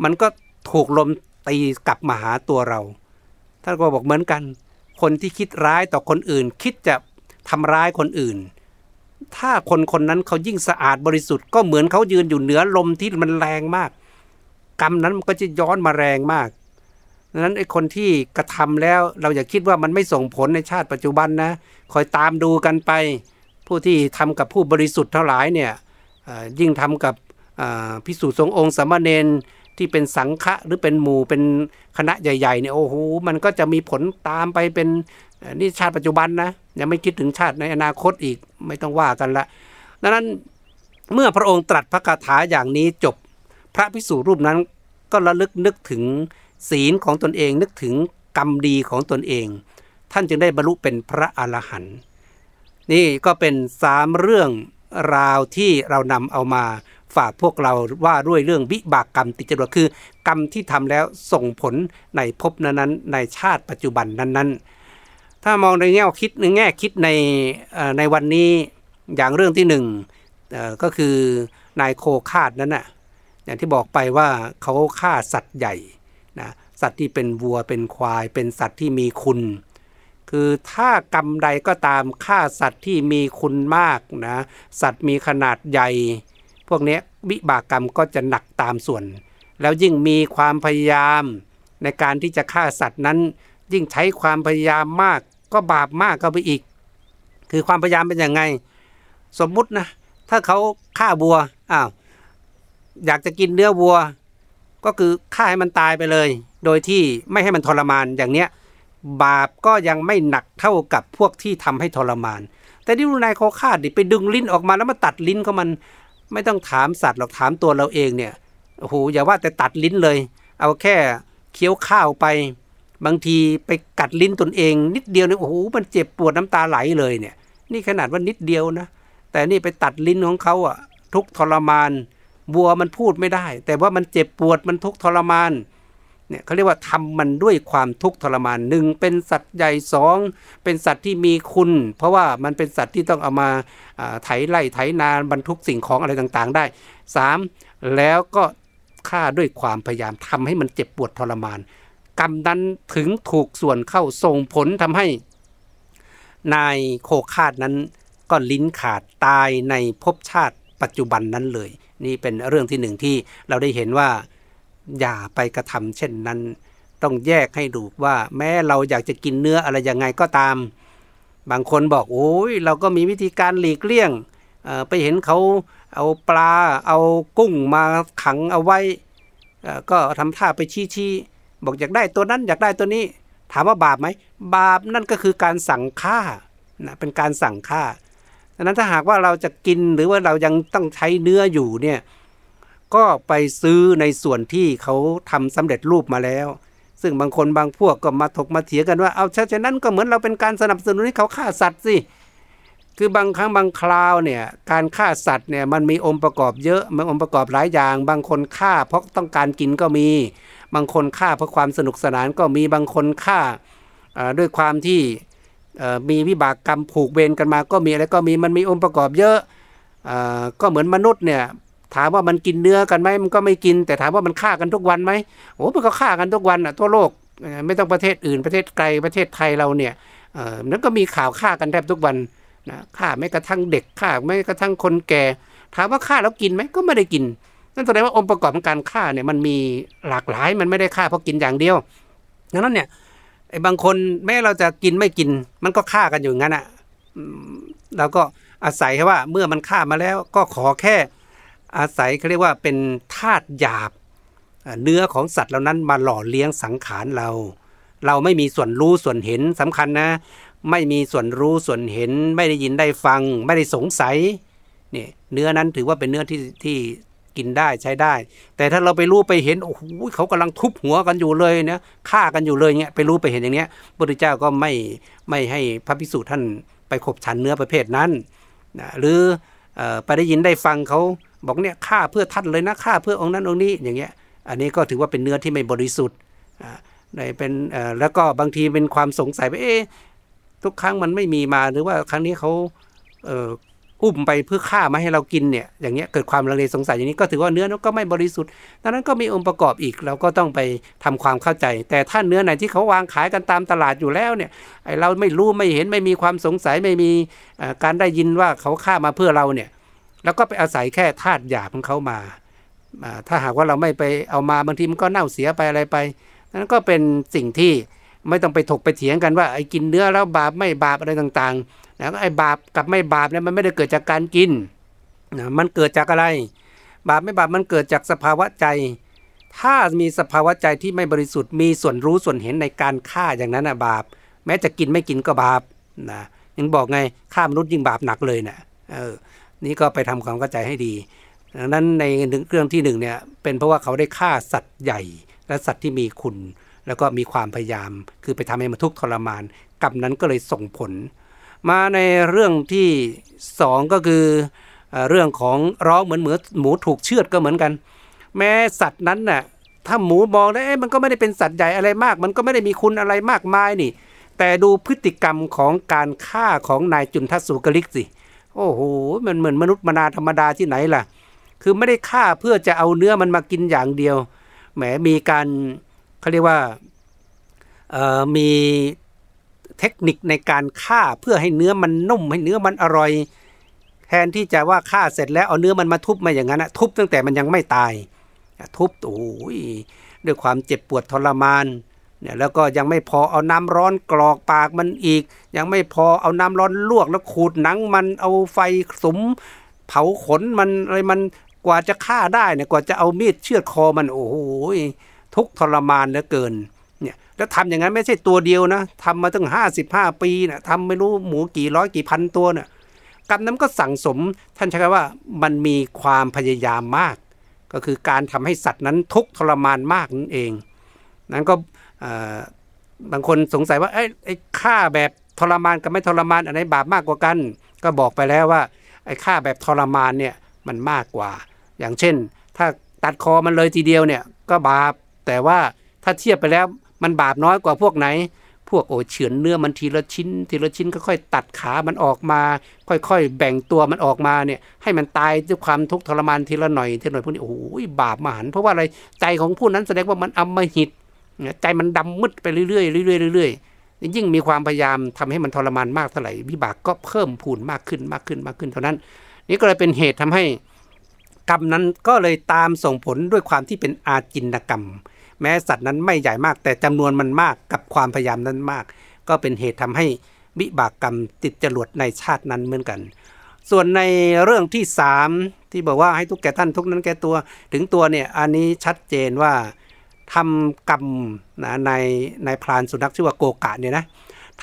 S1: มันก็ถูกลมตีกลับมาหาตัวเรา ท่านก็บอกเหมือนกัน คนที่คิดร้ายต่อคนอื่น คิดจะทำร้ายคนอื่น ถ้าคนคนนั้นเขายิ่งสะอาดบริสุทธิ์ก็เหมือนเขายืนอยู่เหนือลมที่มันแรงมาก กรรมนั้นมันก็จะย้อนมาแรงมากดังนั้นไอ้คนที่กระทำแล้วเราอย่าคิดว่ามันไม่ส่งผลในชาติปัจจุบันนะคอยตามดูกันไป ผู้ที่ทำกับผู้บริสุทธิ์เท่าหลายเนี่ยยิ่งทำกับพิสูจน์ทรงองค์สมณเณร ที่เป็นสังฆะหรือเป็นหมู่เป็นคณะใหญ่ๆเนี่ยโอ้โหมันก็จะมีผลตามไปเป็นนี่ชาติปัจจุบันนะยังไม่คิดถึงชาติในอนาคตอีกไม่ต้องว่ากันละดังนั้นเมื่อพระองค์ตรัสพระคาถาอย่างนี้จบพระพิสูจรูปนั้นก็ระลึกนึกถึงศีลของตนเองนึกถึงกรรมดีของตนเอง ท่านจึงได้บรรลุเป็นพระอรหันต์นี่ก็เป็นสามเรื่องราวที่เรานำเอามา ฝากพวกเราว่าด้วยเรื่องวิบากกรรมติดจรวดคือ กรรมที่ทำแล้วส่งผลในภพนั้นในชาติปัจจุบันนั้นๆ ถ้ามองในแง่คิดในแง่คิดในในวันนี้อย่างเรื่องที่หนึ่งก็คือนายโคคาดนั้นน่ะอย่างที่บอกไปว่าเขาฆ่าสัตว์ใหญ่นะสัตว์ที่เป็นวัวเป็นควาย เป็นสัตว์ที่มีคุณ คือถ้ากรรมใดก็ตามฆ่าสัตว์ที่มีคุณมากนะสัตว์มีขนาดใหญ่ พวกนี้วิบากกรรมก็จะหนักตามส่วน แล้วยิ่งมีความพยายามในการที่จะฆ่าสัตว์นั้น ยิ่งใช้ความพยายามมากก็บาปมากเข้าไปอีก คือความพยายามเป็นยังไง สมมุตินะ ถ้าเขาฆ่าวัวอ้าวอยากจะกินเนื้อวัว ก็คือฆ่าให้มันตายไปเลย โดยที่ไม่ให้มันทรมานอย่างเนี้ยบาปก็ยังไม่หนักเท่ากับพวกที่ทำให้ทรมาน แต่ที่รูนายโคฆ่าดิไปดึงลิ้นออกมาแล้วมาตัดลิ้นเขามัน ไม่ต้องถามสัตว์หรอกถามตัวเราเองเนี่ยโอ้โหอย่าว่าแต่ตัดลิ้นเลย เอาแค่เคี้ยวข้าวไป บางทีไปกัดลิ้นตนเอง นิดเดียวเนี่ยโอ้โหมันเจ็บปวดน้ำตาไหลเลยเนี่ย นี่ขนาดว่านิดเดียวนะ แต่นี่ไปตัดลิ้นของเขาอะทุกทรมาน บัวมันพูดไม่ได้ แต่ว่ามันเจ็บปวดมันทุกทรมาน เนี่ยเขาเรียกว่าทำมันด้วยความทุกข์ทรมานหนึ่งเป็นสัตว์ใหญ่สองเป็นสัตว์ที่มีคุณ เพราะว่ามันเป็นสัตว์ที่ต้องเอามาไถไล่ไถนานบรรทุกสิ่งของอะไรต่างๆได้สามแล้วก็ฆ่าด้วยความพยายามทำให้มันเจ็บปวดทรมาน กรรมนั้นถึงถูกส่วนเข้าส่งผลทำให้ นายโคคาดนั้นก็ลิ้นขาดตายในภพชาติปัจจุบันนั้นเลย นี่เป็นเรื่องที่หนึ่งที่เราได้เห็นว่า อย่าไปกระทำเช่นนั้น ต้องแยกให้ดูว่าแม้เราอยากจะกินเนื้ออะไรยังไงก็ตาม บางคนบอกโอ้ยเราก็มีวิธีการหลีกเลี่ยงไปเห็นเขาเอาปลาเอากุ้งมาขังเอาไว้ ก็ทำท่าไปชี้ชี้บอกอยากได้ตัวนั้นอยากได้ตัวนี้ ถามว่าบาปไหมบาปนั่นก็คือการสั่งฆ่านะเป็นการสั่งฆ่าดังนั้นถ้าหากว่าเราจะกินหรือว่าเรายังต้องใช้เนื้ออยู่เนี่ย ก็ไปซื้อในส่วนที่เขาทำสำเร็จรูปมาแล้ว ซึ่งบางคนบางพวกก็มาถกมาเถียงกันว่าเอาฉะนั้นก็เหมือนเราเป็นการสนับสนุนให้เขาฆ่าสัตว์สิคือบางครั้งบางคราวเนี่ยการฆ่าสัตว์เนี่ยมันมีองค์ประกอบเยอะมันองค์ประกอบหลายอย่าง บางคนฆ่าเพราะต้องการกินก็มี บางคนฆ่าเพราะความสนุกสนานก็มีบางคนฆ่าด้วยความที่มีวิบากกรรมผูกเวรกันมาก็มีอะไรก็มีมันมีองค์ประกอบเยอะก็เหมือนมนุษย์เนี่ย ถามว่ามันกินเนื้อกันไหมมันก็ไม่กิน แต่ถามว่ามันฆ่ากันทุกวันไหมโอ้มันก็ฆ่ากันทุกวันอะทั่วโลกไม่ต้องประเทศอื่นประเทศไกลประเทศไทยเราเนี่ยเออนั้นก็มีข่าวฆ่ากันแทบทุกวันนะฆ่าไม่กระทั่งเด็กฆ่าไม่กระทั่งคนแก่ ถามว่าฆ่าแล้วกินไหมก็ไม่ได้กิน นั่นแสดงว่าองค์ประกอบของการฆ่าเนี่ยมันมีหลากหลายมันไม่ได้ฆ่าเพราะกินอย่างเดียวดังนั้นเนี่ยไอ้บางคนแม้เราจะกินไม่กิน มันก็ฆ่ากันอยู่งั้นอะเราก็อาศัยว่าเมื่อมันฆ่ามาแล้วก็ขอแค่ อาศัยเขาเรียกว่าเป็นธาตุหยาบ เนื้อของสัตว์เหล่านั้นมาหล่อเลี้ยงสังขารเรา เราไม่มีส่วนรู้ส่วนเห็นสำคัญนะ ไม่มีส่วนรู้ส่วนเห็น ไม่ได้ยินได้ฟัง ไม่ได้สงสัยเนี่ยเนื้อนั้นถือว่าเป็นเนื้อที่ที่กินได้ใช้ได้ แต่ถ้าเราไปรู้ไปเห็นโอ้โหเขากำลังทุบหัวกันอยู่เลยเนี่ยฆ่ากันอยู่เลยเนี่ยไปรู้ไปเห็นอย่างเนี้ยพระพุทธเจ้าก็ไม่ไม่ให้พระภิกษุท่านไปขบฉันเนื้อประเภทนั้นนะหรือไปได้ยินได้ฟังเขา บอกเนี่ยฆ่าเพื่อท่านเลยนะฆ่าเพื่อองค์นั้นองค์นี้อย่างเงี้ยอันนี้ก็ถือว่าเป็นเนื้อที่ไม่บริสุทธิ์ในเป็นแล้วก็บางทีเป็นความสงสัยว่าเอ๊ะทุกครั้งมันไม่มีมาหรือว่าครั้งนี้เขาเอุ้มไปเพื่อฆ่ามาให้เรากินเนี่ยอย่างเงี้ยเกิดความลังเลสงสัยอย่างนี้ก็ถือว่าเนื้อนั้นก็ไม่บริสุทธิ์ดังนั้นก็มีองค์ประกอบอีกเราก็ต้องไปทำความเข้าใจ แต่ถ้าเนื้อไหนที่เขาวางขายกันตามตลาดอยู่แล้วเนี่ยไอเราไม่รู้ไม่เห็นไม่มีความสงสัยไม่มีการได้ยินว่าเขาฆ่ามาเพื่อเราเนี่ย แล้วก็ไปอาศัยแค่ธาตุหยาบของเขามา ถ้าหากว่าเราไม่ไปเอามาบางทีมันก็เน่าเสียไปอะไรไป นั้นก็เป็นสิ่งที่ไม่ต้องไปถกไปเถียงกันว่าไอ้กินเนื้อแล้วบาปไม่บาปอะไรต่างๆนะไอ้บาปกับไม่บาปเนี่ยมันไม่ได้เกิดจากการกินนะมันเกิดจากอะไร บาปไม่บาปมันเกิดจากสภาวะใจ ถ้ามีสภาวะใจที่ไม่บริสุทธิ์มีส่วนรู้ส่วนเห็นในการฆ่าอย่างนั้นนะบาป แม้จะกินไม่กินก็บาปนะยังบอกไงฆ่ามนุษย์ยิ่งบาปหนักเลยนะเออ นี่ก็ไปทำความเข้าใจให้ดี ดังนั้นในเรื่องที่หนึ่งเนี่ยเป็นเพราะว่าเขาได้ฆ่าสัตว์ใหญ่ และสัตว์ที่มีคุณ แล้วก็มีความพยายาม คือไปทำให้มันทุกข์ทรมานกรรมนั้นก็เลยส่งผล มาในเรื่องที่สองก็คือเรื่องของร้องเหมือนเหมือหมูถูกเชือดก็เหมือนกัน แม้สัตว์นั้นน่ะถ้าหมูมองแล้วมันก็ไม่ได้เป็นสัตว์ใหญ่อะไรมาก มันก็ไม่ได้มีคุณอะไรมากมายนี่ แต่ดูพฤติกรรมของการฆ่าของนายจุนทัศสุกลิกสิ โอ้โหมันเหมือนมนุษย์มนาธรรมดาที่ไหนล่ะ คือไม่ได้ฆ่าเพื่อจะเอาเนื้อมันมากินอย่างเดียว แหมมีการเขาเรียกว่ามีเทคนิคในการฆ่าเพื่อให้เนื้อมันนุ่มให้เนื้อมันอร่อย แทนที่จะว่าฆ่าเสร็จแล้วเอาเนื้อมันมาทุบมาอย่างนั้นนะทุบตั้งแต่มันยังไม่ตาย ทุบโอ้ยด้วยความเจ็บปวดทรมาน เนี่ยแล้วก็ยังไม่พอเอาน้ำร้อนกรอกปากมันอีก ยังไม่พอเอาน้ำร้อนลวกแล้วขูดหนังมันเอาไฟสมเผาขนมันอะไรมันกว่าจะฆ่าได้เนี่ยกว่าจะเอามีดเชือดคอมันโอ้โหทุกทรมานเหลือเกินเนี่ยแล้วทำอย่างนั้นไม่ใช่ตัวเดียวนะทำมาตั้งห้าสิบห้าปีนะทำไม่รู้หมูกี่ร้อยกี่พันตัวเนี่ยกรรมนั้นก็สั่งสมท่านใช้คำว่ามันมีความพยายามมาก ก็คือการทำให้สัตว์นั้นทุกทรมานมากนั่นเอง นั้นก็ บางคนสงสัยว่าไอ้ฆ่าแบบทรมานกับไม่ทรมานอันไหนบาปมากกว่ากัน ก็บอกไปแล้วว่าไอ้ฆ่าแบบทรมานเนี่ยมันมากกว่า อย่างเช่น ถ้าตัดคอมันเลยทีเดียวเนี่ยก็บาปแต่ว่าถ้าเทียบไปแล้วมันบาปน้อยกว่าพวกไหน พวกโอเฉือนเนื้อมันทีละชิ้น ทีละชิ้นค่อยๆตัดขามันออกมา ค่อยๆ แบ่งตัวมันออกมาเนี่ยให้มันตายด้วยความทุกข์ทรมานทีละหน่อยทีละหน่อยพวกนี้โอ้โหบาปมหันเพราะว่าอะไรใจของผู้นั้นแสดงว่ามันอำมหิต ใจมันดำมืดไปเรื่อยๆเรื่อยๆเรื่อยๆยิ่งมีความพยายามทำให้มันทรมานมากเท่าไหร่วิบากก็เพิ่มพูนมากขึ้นมากขึ้นมากขึ้นเท่านั้น นี่ก็เลยเป็นเหตุทำให้กรรมนั้นก็เลยตามส่งผลด้วยความที่เป็นอาจินกรรม แม้สัตว์นั้นไม่ใหญ่มาก แต่จำนวนมันมากกับความพยายามนั้นมาก ก็เป็นเหตุทำให้วิบากกรรมติดจรวดในชาตินั้นเหมือนกัน ส่วนในเรื่องที่สามที่บอกว่าให้ทุกแก่ท่านทุกนั้นแก่ตัวถึงตัวเนี่ยอันนี้ชัดเจนว่า ทำกรรมนะในในพรานสุนัขชื่อว่าโกกะเนี่ยนะ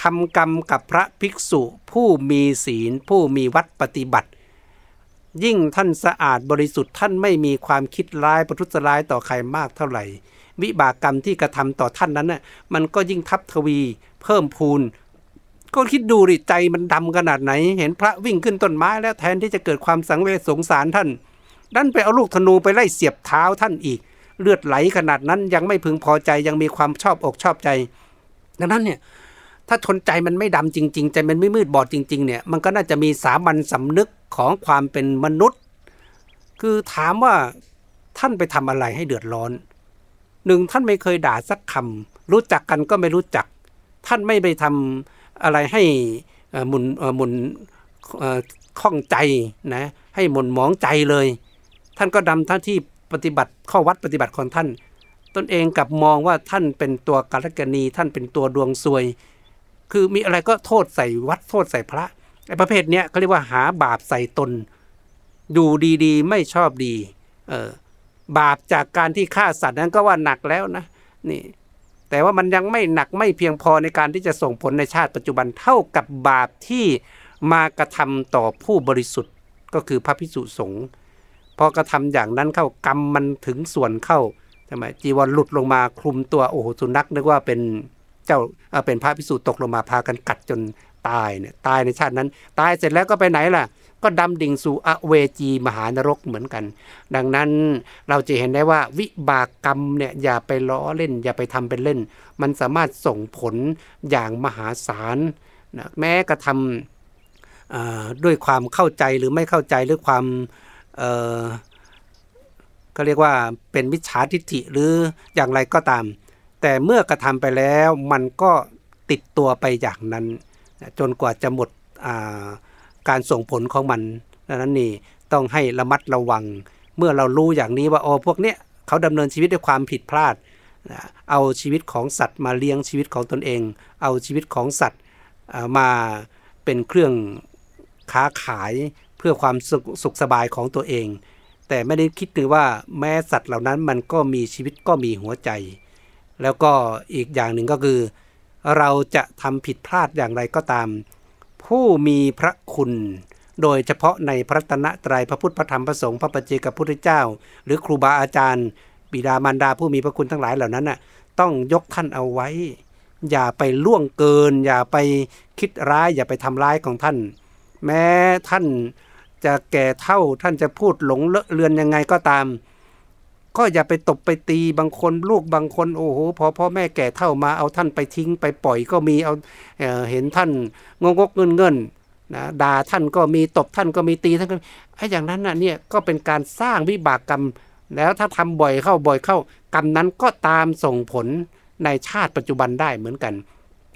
S1: ทำกรรมกับพระภิกษุผู้มีศีลผู้มีวัดปฏิบัติ ยิ่งท่านสะอาดบริสุทธิ์ท่านไม่มีความคิดร้ายประทุษร้ายต่อใครมากเท่าไหร่ วิบากกรรมที่กระทำต่อท่านนั้นน่ะมันก็ยิ่งทับทวีเพิ่มพูนก็คิดดูดิใจมันดำขนาดไหน เห็นพระวิ่งขึ้นต้นไม้แล้วแทนที่จะเกิดความสังเวชสงสารท่านดันไปเอาลูกธนูไปไล่เสียบเท้าท่านอีก เลือดไหลขนาดนั้นยังไม่พึงพอใจยังมีความชอบอกชอบใจ ดังนั้นเนี่ยถ้าทนใจมันไม่ดำจริง ๆ ใจมันไม่มืดบอดจริง ๆ เนี่ย มันก็น่าจะมีสามัญสำนึกของความเป็นมนุษย์ คือถามว่าท่านไปทำอะไรให้เดือดร้อนหนึ่งท่านไม่เคยด่าสักคำรู้จักกันก็ไม่รู้จัก ท่านไม่ไปทำอะไรให้หมุนหมุนข้องใจนะให้หมุนหมองใจเลย ท่านก็ดำท่าที่ ปฏิบัติข้อวัดปฏิบัติของท่าน ตนเองกับมองว่าท่านเป็นตัวกาลกณีท่านเป็นตัวดวงซวย คือมีอะไรก็โทษใส่วัดโทษใส่พระไอ้ประเภทเนี้ยเขาเรียกว่าหาบาปใส่ตน ดูดีๆ ไม่ชอบดีเออบาปจากการที่ฆ่าสัตว์นั้นก็ว่าหนักแล้วนะนี่แต่ว่ามันยังไม่หนักไม่เพียงพอในการที่จะส่งผลในชาติปัจจุบันเท่ากับบาปที่มากระทำต่อผู้บริสุทธิ์ก็คือพระพิสุสงฆ์ พอกระทำอย่างนั้นเข้ากรรมมันถึงส่วนเข้าทำไมจีวรหลุดลงมาคลุมตัวโอ้โหสุนัขนึกว่าเป็นเจ้าเป็นพระพิสุตกลงมาพากันกัดจนตายเนี่ยตายในชาตินั้น ตายเสร็จแล้วก็ไปไหนล่ะ ก็ดำดิ่งสู่อเวจีมหานรกเหมือนกัน ดังนั้นเราจะเห็นได้ว่าวิบากกรรมเนี่ยอย่าไปล้อเล่น อย่าไปทำเป็นเล่น มันสามารถส่งผลอย่างมหาศาลนะแม้กระทำด้วยความเข้าใจหรือไม่เข้าใจหรือความ ก็เรียกว่าเป็นมิจฉาทิฏฐิหรืออย่างไรก็ตาม แต่เมื่อกระทำไปแล้วมันก็ติดตัวไปอย่างนั้น จนกว่าจะหมดการส่งผลของมันดังนั้นนี่ต้องให้ระมัดระวัง เมื่อเรารู้อย่างนี้ว่าโอ้พวกเนี้ยเขาดำเนินชีวิตด้วยความผิดพลาด เอาชีวิตของสัตว์มาเลี้ยงชีวิตของตนเอง เอาชีวิตของสัตว์มาเป็นเครื่องค้าขาย เพื่อความสุขสบายของตัวเอง แต่ไม่ได้คิดถึงว่าแม้สัตว์เหล่านั้นมันก็มีชีวิตก็มีหัวใจ แล้วก็อีกอย่างหนึ่งก็คือ เราจะทำผิดพลาดอย่างไรก็ตาม ผู้มีพระคุณ โดยเฉพาะในพระตนะตรายพระพุทธพระธรรมพระสงฆ์พระปเจกับพุทธเจ้า หรือครูบาอาจารย์ บิดามารดาผู้มีพระคุณทั้งหลายเหล่านั้นน่ะต้องยกท่านเอาไว้ อย่าไปล่วงเกิน อย่าไปคิดร้าย อย่าไปทำร้ายของท่าน แม้ท่าน จะแก่เท่าท่านจะพูดหลงเลอะเลือนยังไงก็ตาม ก็อย่าไปตบไปตีบางคนลูกบางคนโอ้โหพอพ่อแม่แก่เท่ามาเอาท่านไปทิ้งไปปล่อยก็มีเอาเเห็นท่านงงกเงินเงินนะด่าท่านก็มีตบท่านก็มีตีท่านก็ไอ้อย่างนั้นน่ะเนี่ยก็เป็นการสร้างวิบากกรรม แล้วถ้าทำบ่อยเข้าบ่อยเข้ากรรมนั้นก็ตามส่งผลในชาติปัจจุบันได้เหมือนกัน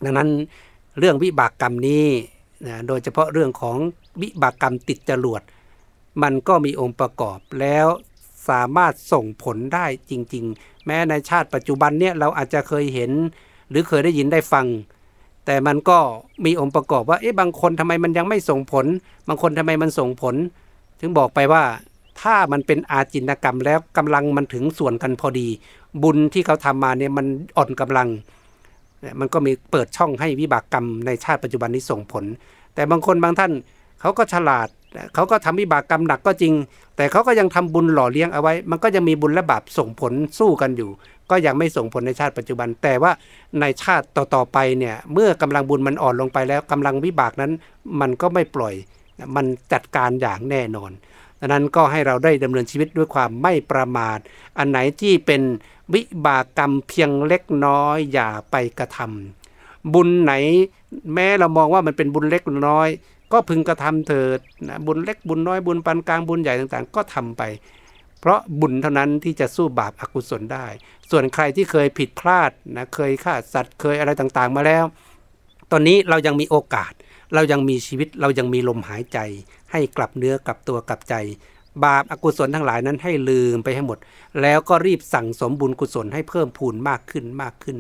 S1: ดังนั้นเรื่องวิบากกรรมนี้นะโดยเฉพาะเรื่องของ วิบากกรรมติดจรวด มันก็มีองค์ประกอบแล้วสามารถส่งผลได้จริง ๆ แม้ในชาติปัจจุบันเนี่ยเราอาจจะเคยเห็น หรือเคยได้ยินได้ฟัง แต่มันก็มีองค์ประกอบว่าเอ๊ะบางคนทำไมมันยังไม่ส่งผล บางคนทำไมมันส่งผล ถึงบอกไปว่าถ้ามันเป็นอาจินกรรมแล้วกำลังมันถึงส่วนกันพอดี บุญที่เขาทำมาเนี่ยมันอ่อนกำลัง มันก็มีเปิดช่องให้วิบากกรรมในชาติปัจจุบันนี้ส่งผล แต่บางคนบางท่าน เขาก็ฉลาดเขาก็ทำวิบากกรรมหนักก็จริง แต่เขาก็ยังทำบุญหล่อเลี้ยงเอาไว้ มันก็ยังมีบุญและบาปส่งผลสู้กันอยู่ ก็ยังไม่ส่งผลในชาติปัจจุบัน แต่ว่าในชาติต่อๆไปเนี่ย เมื่อกำลังบุญมันอ่อนลงไปแล้วกำลังวิบากนั้น มันก็ไม่ปล่อย มันจัดการอย่างแน่นอนดังนั้นก็ให้เราได้ดำเนินชีวิตด้วยความไม่ประมาท อันไหนที่เป็นวิบากกรรมเพียงเล็กน้อยอย่าไปกระทำบุญไหน แม้เรามองว่ามันเป็นบุญเล็กน้อย ก็พึงกระทำเถิดนะบุญเล็กบุญน้อยบุญปานกลางบุญใหญ่ต่างๆ ก็ทำไป เพราะบุญเท่านั้นที่จะสู้บาปอากุศลได้ ส่วนใครที่เคยผิดพลาดนะเคยฆ่าสัตว์เคยอะไรต่างๆ มาแล้ว ตอนนี้เรายังมีโอกาส เรายังมีชีวิตเรายังมีลมหายใจ ให้กลับเนื้อกลับตัวกลับใจ บาปอากุศลทั้งหลายนั้นให้ลืมไปให้หมด แล้วก็รีบสั่งสมบุญกุศลให้เพิ่มพูนมากขึ้นมากขึ้น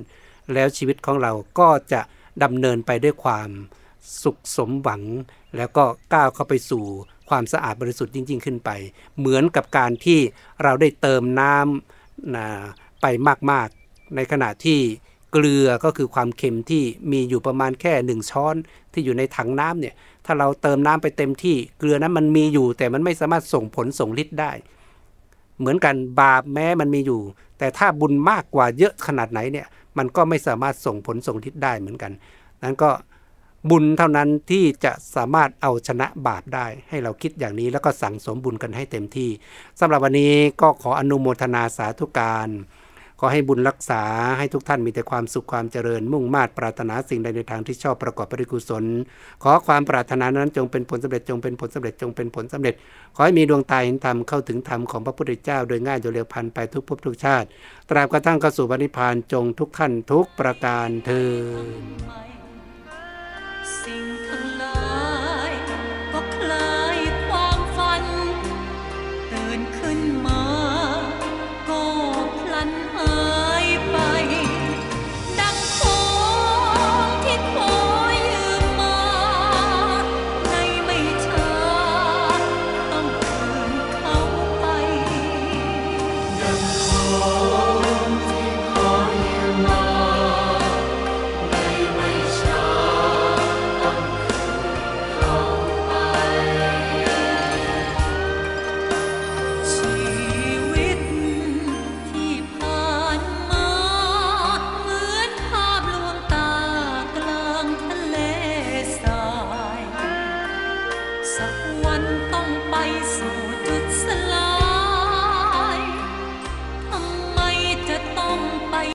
S1: แล้วชีวิตของเราก็จะดำเนินไปด้วยความ สุขสมหวัง แล้วก็ก้าวเข้าไปสู่ความสะอาดบริสุทธิ์ยิ่ง ๆ ขึ้นไป เหมือนกับการที่เราได้เติมน้ำนะไปมากๆ ในขณะที่เกลือก็คือความเค็มที่มีอยู่ประมาณแค่หนึ่งช้อนที่อยู่ในถังน้ำเนี่ยถ้าเราเติมน้ำไปเต็มที่เกลือนั้นมันมีอยู่ แต่มันไม่สามารถส่งผลส่งฤทธิ์ได้ เหมือนกันบาปแม้มันมีอยู่ แต่ถ้าบุญมากกว่าเยอะขนาดไหนเนี่ยมันก็ไม่สามารถส่งผลส่งฤทธิ์ได้เหมือนกัน นั้นก็ บุญเท่านั้นที่จะสามารถเอาชนะบาปได้ให้เราคิดอย่างนี้แล้วก็สั่งสมบุญกันให้เต็มที่สำหรับวันนี้ก็ขออนุโมทนาสาธุการขอให้บุญรักษาให้ทุกท่านมีแต่ความสุขความเจริญ มุ่งมา่ปรารถนาสิ่งใดในทางที่ชอบประกอบปริกุศล ขอความปรารถนานั้นจงเป็นผลสำเร็จจงเป็นผลสำเร็จจงเป็นผลสำเร็จ ขอให้มีดวงตาเห็นธรรมเข้าถึงธรรมของพระพุทธเจ้า โดยง่ายโดยเร็วพันไปทุกภพทุกชาติ ตราบกระทั่งเข้าสู่วันนิพพานจงทุกท่านทุกประการเทอ sing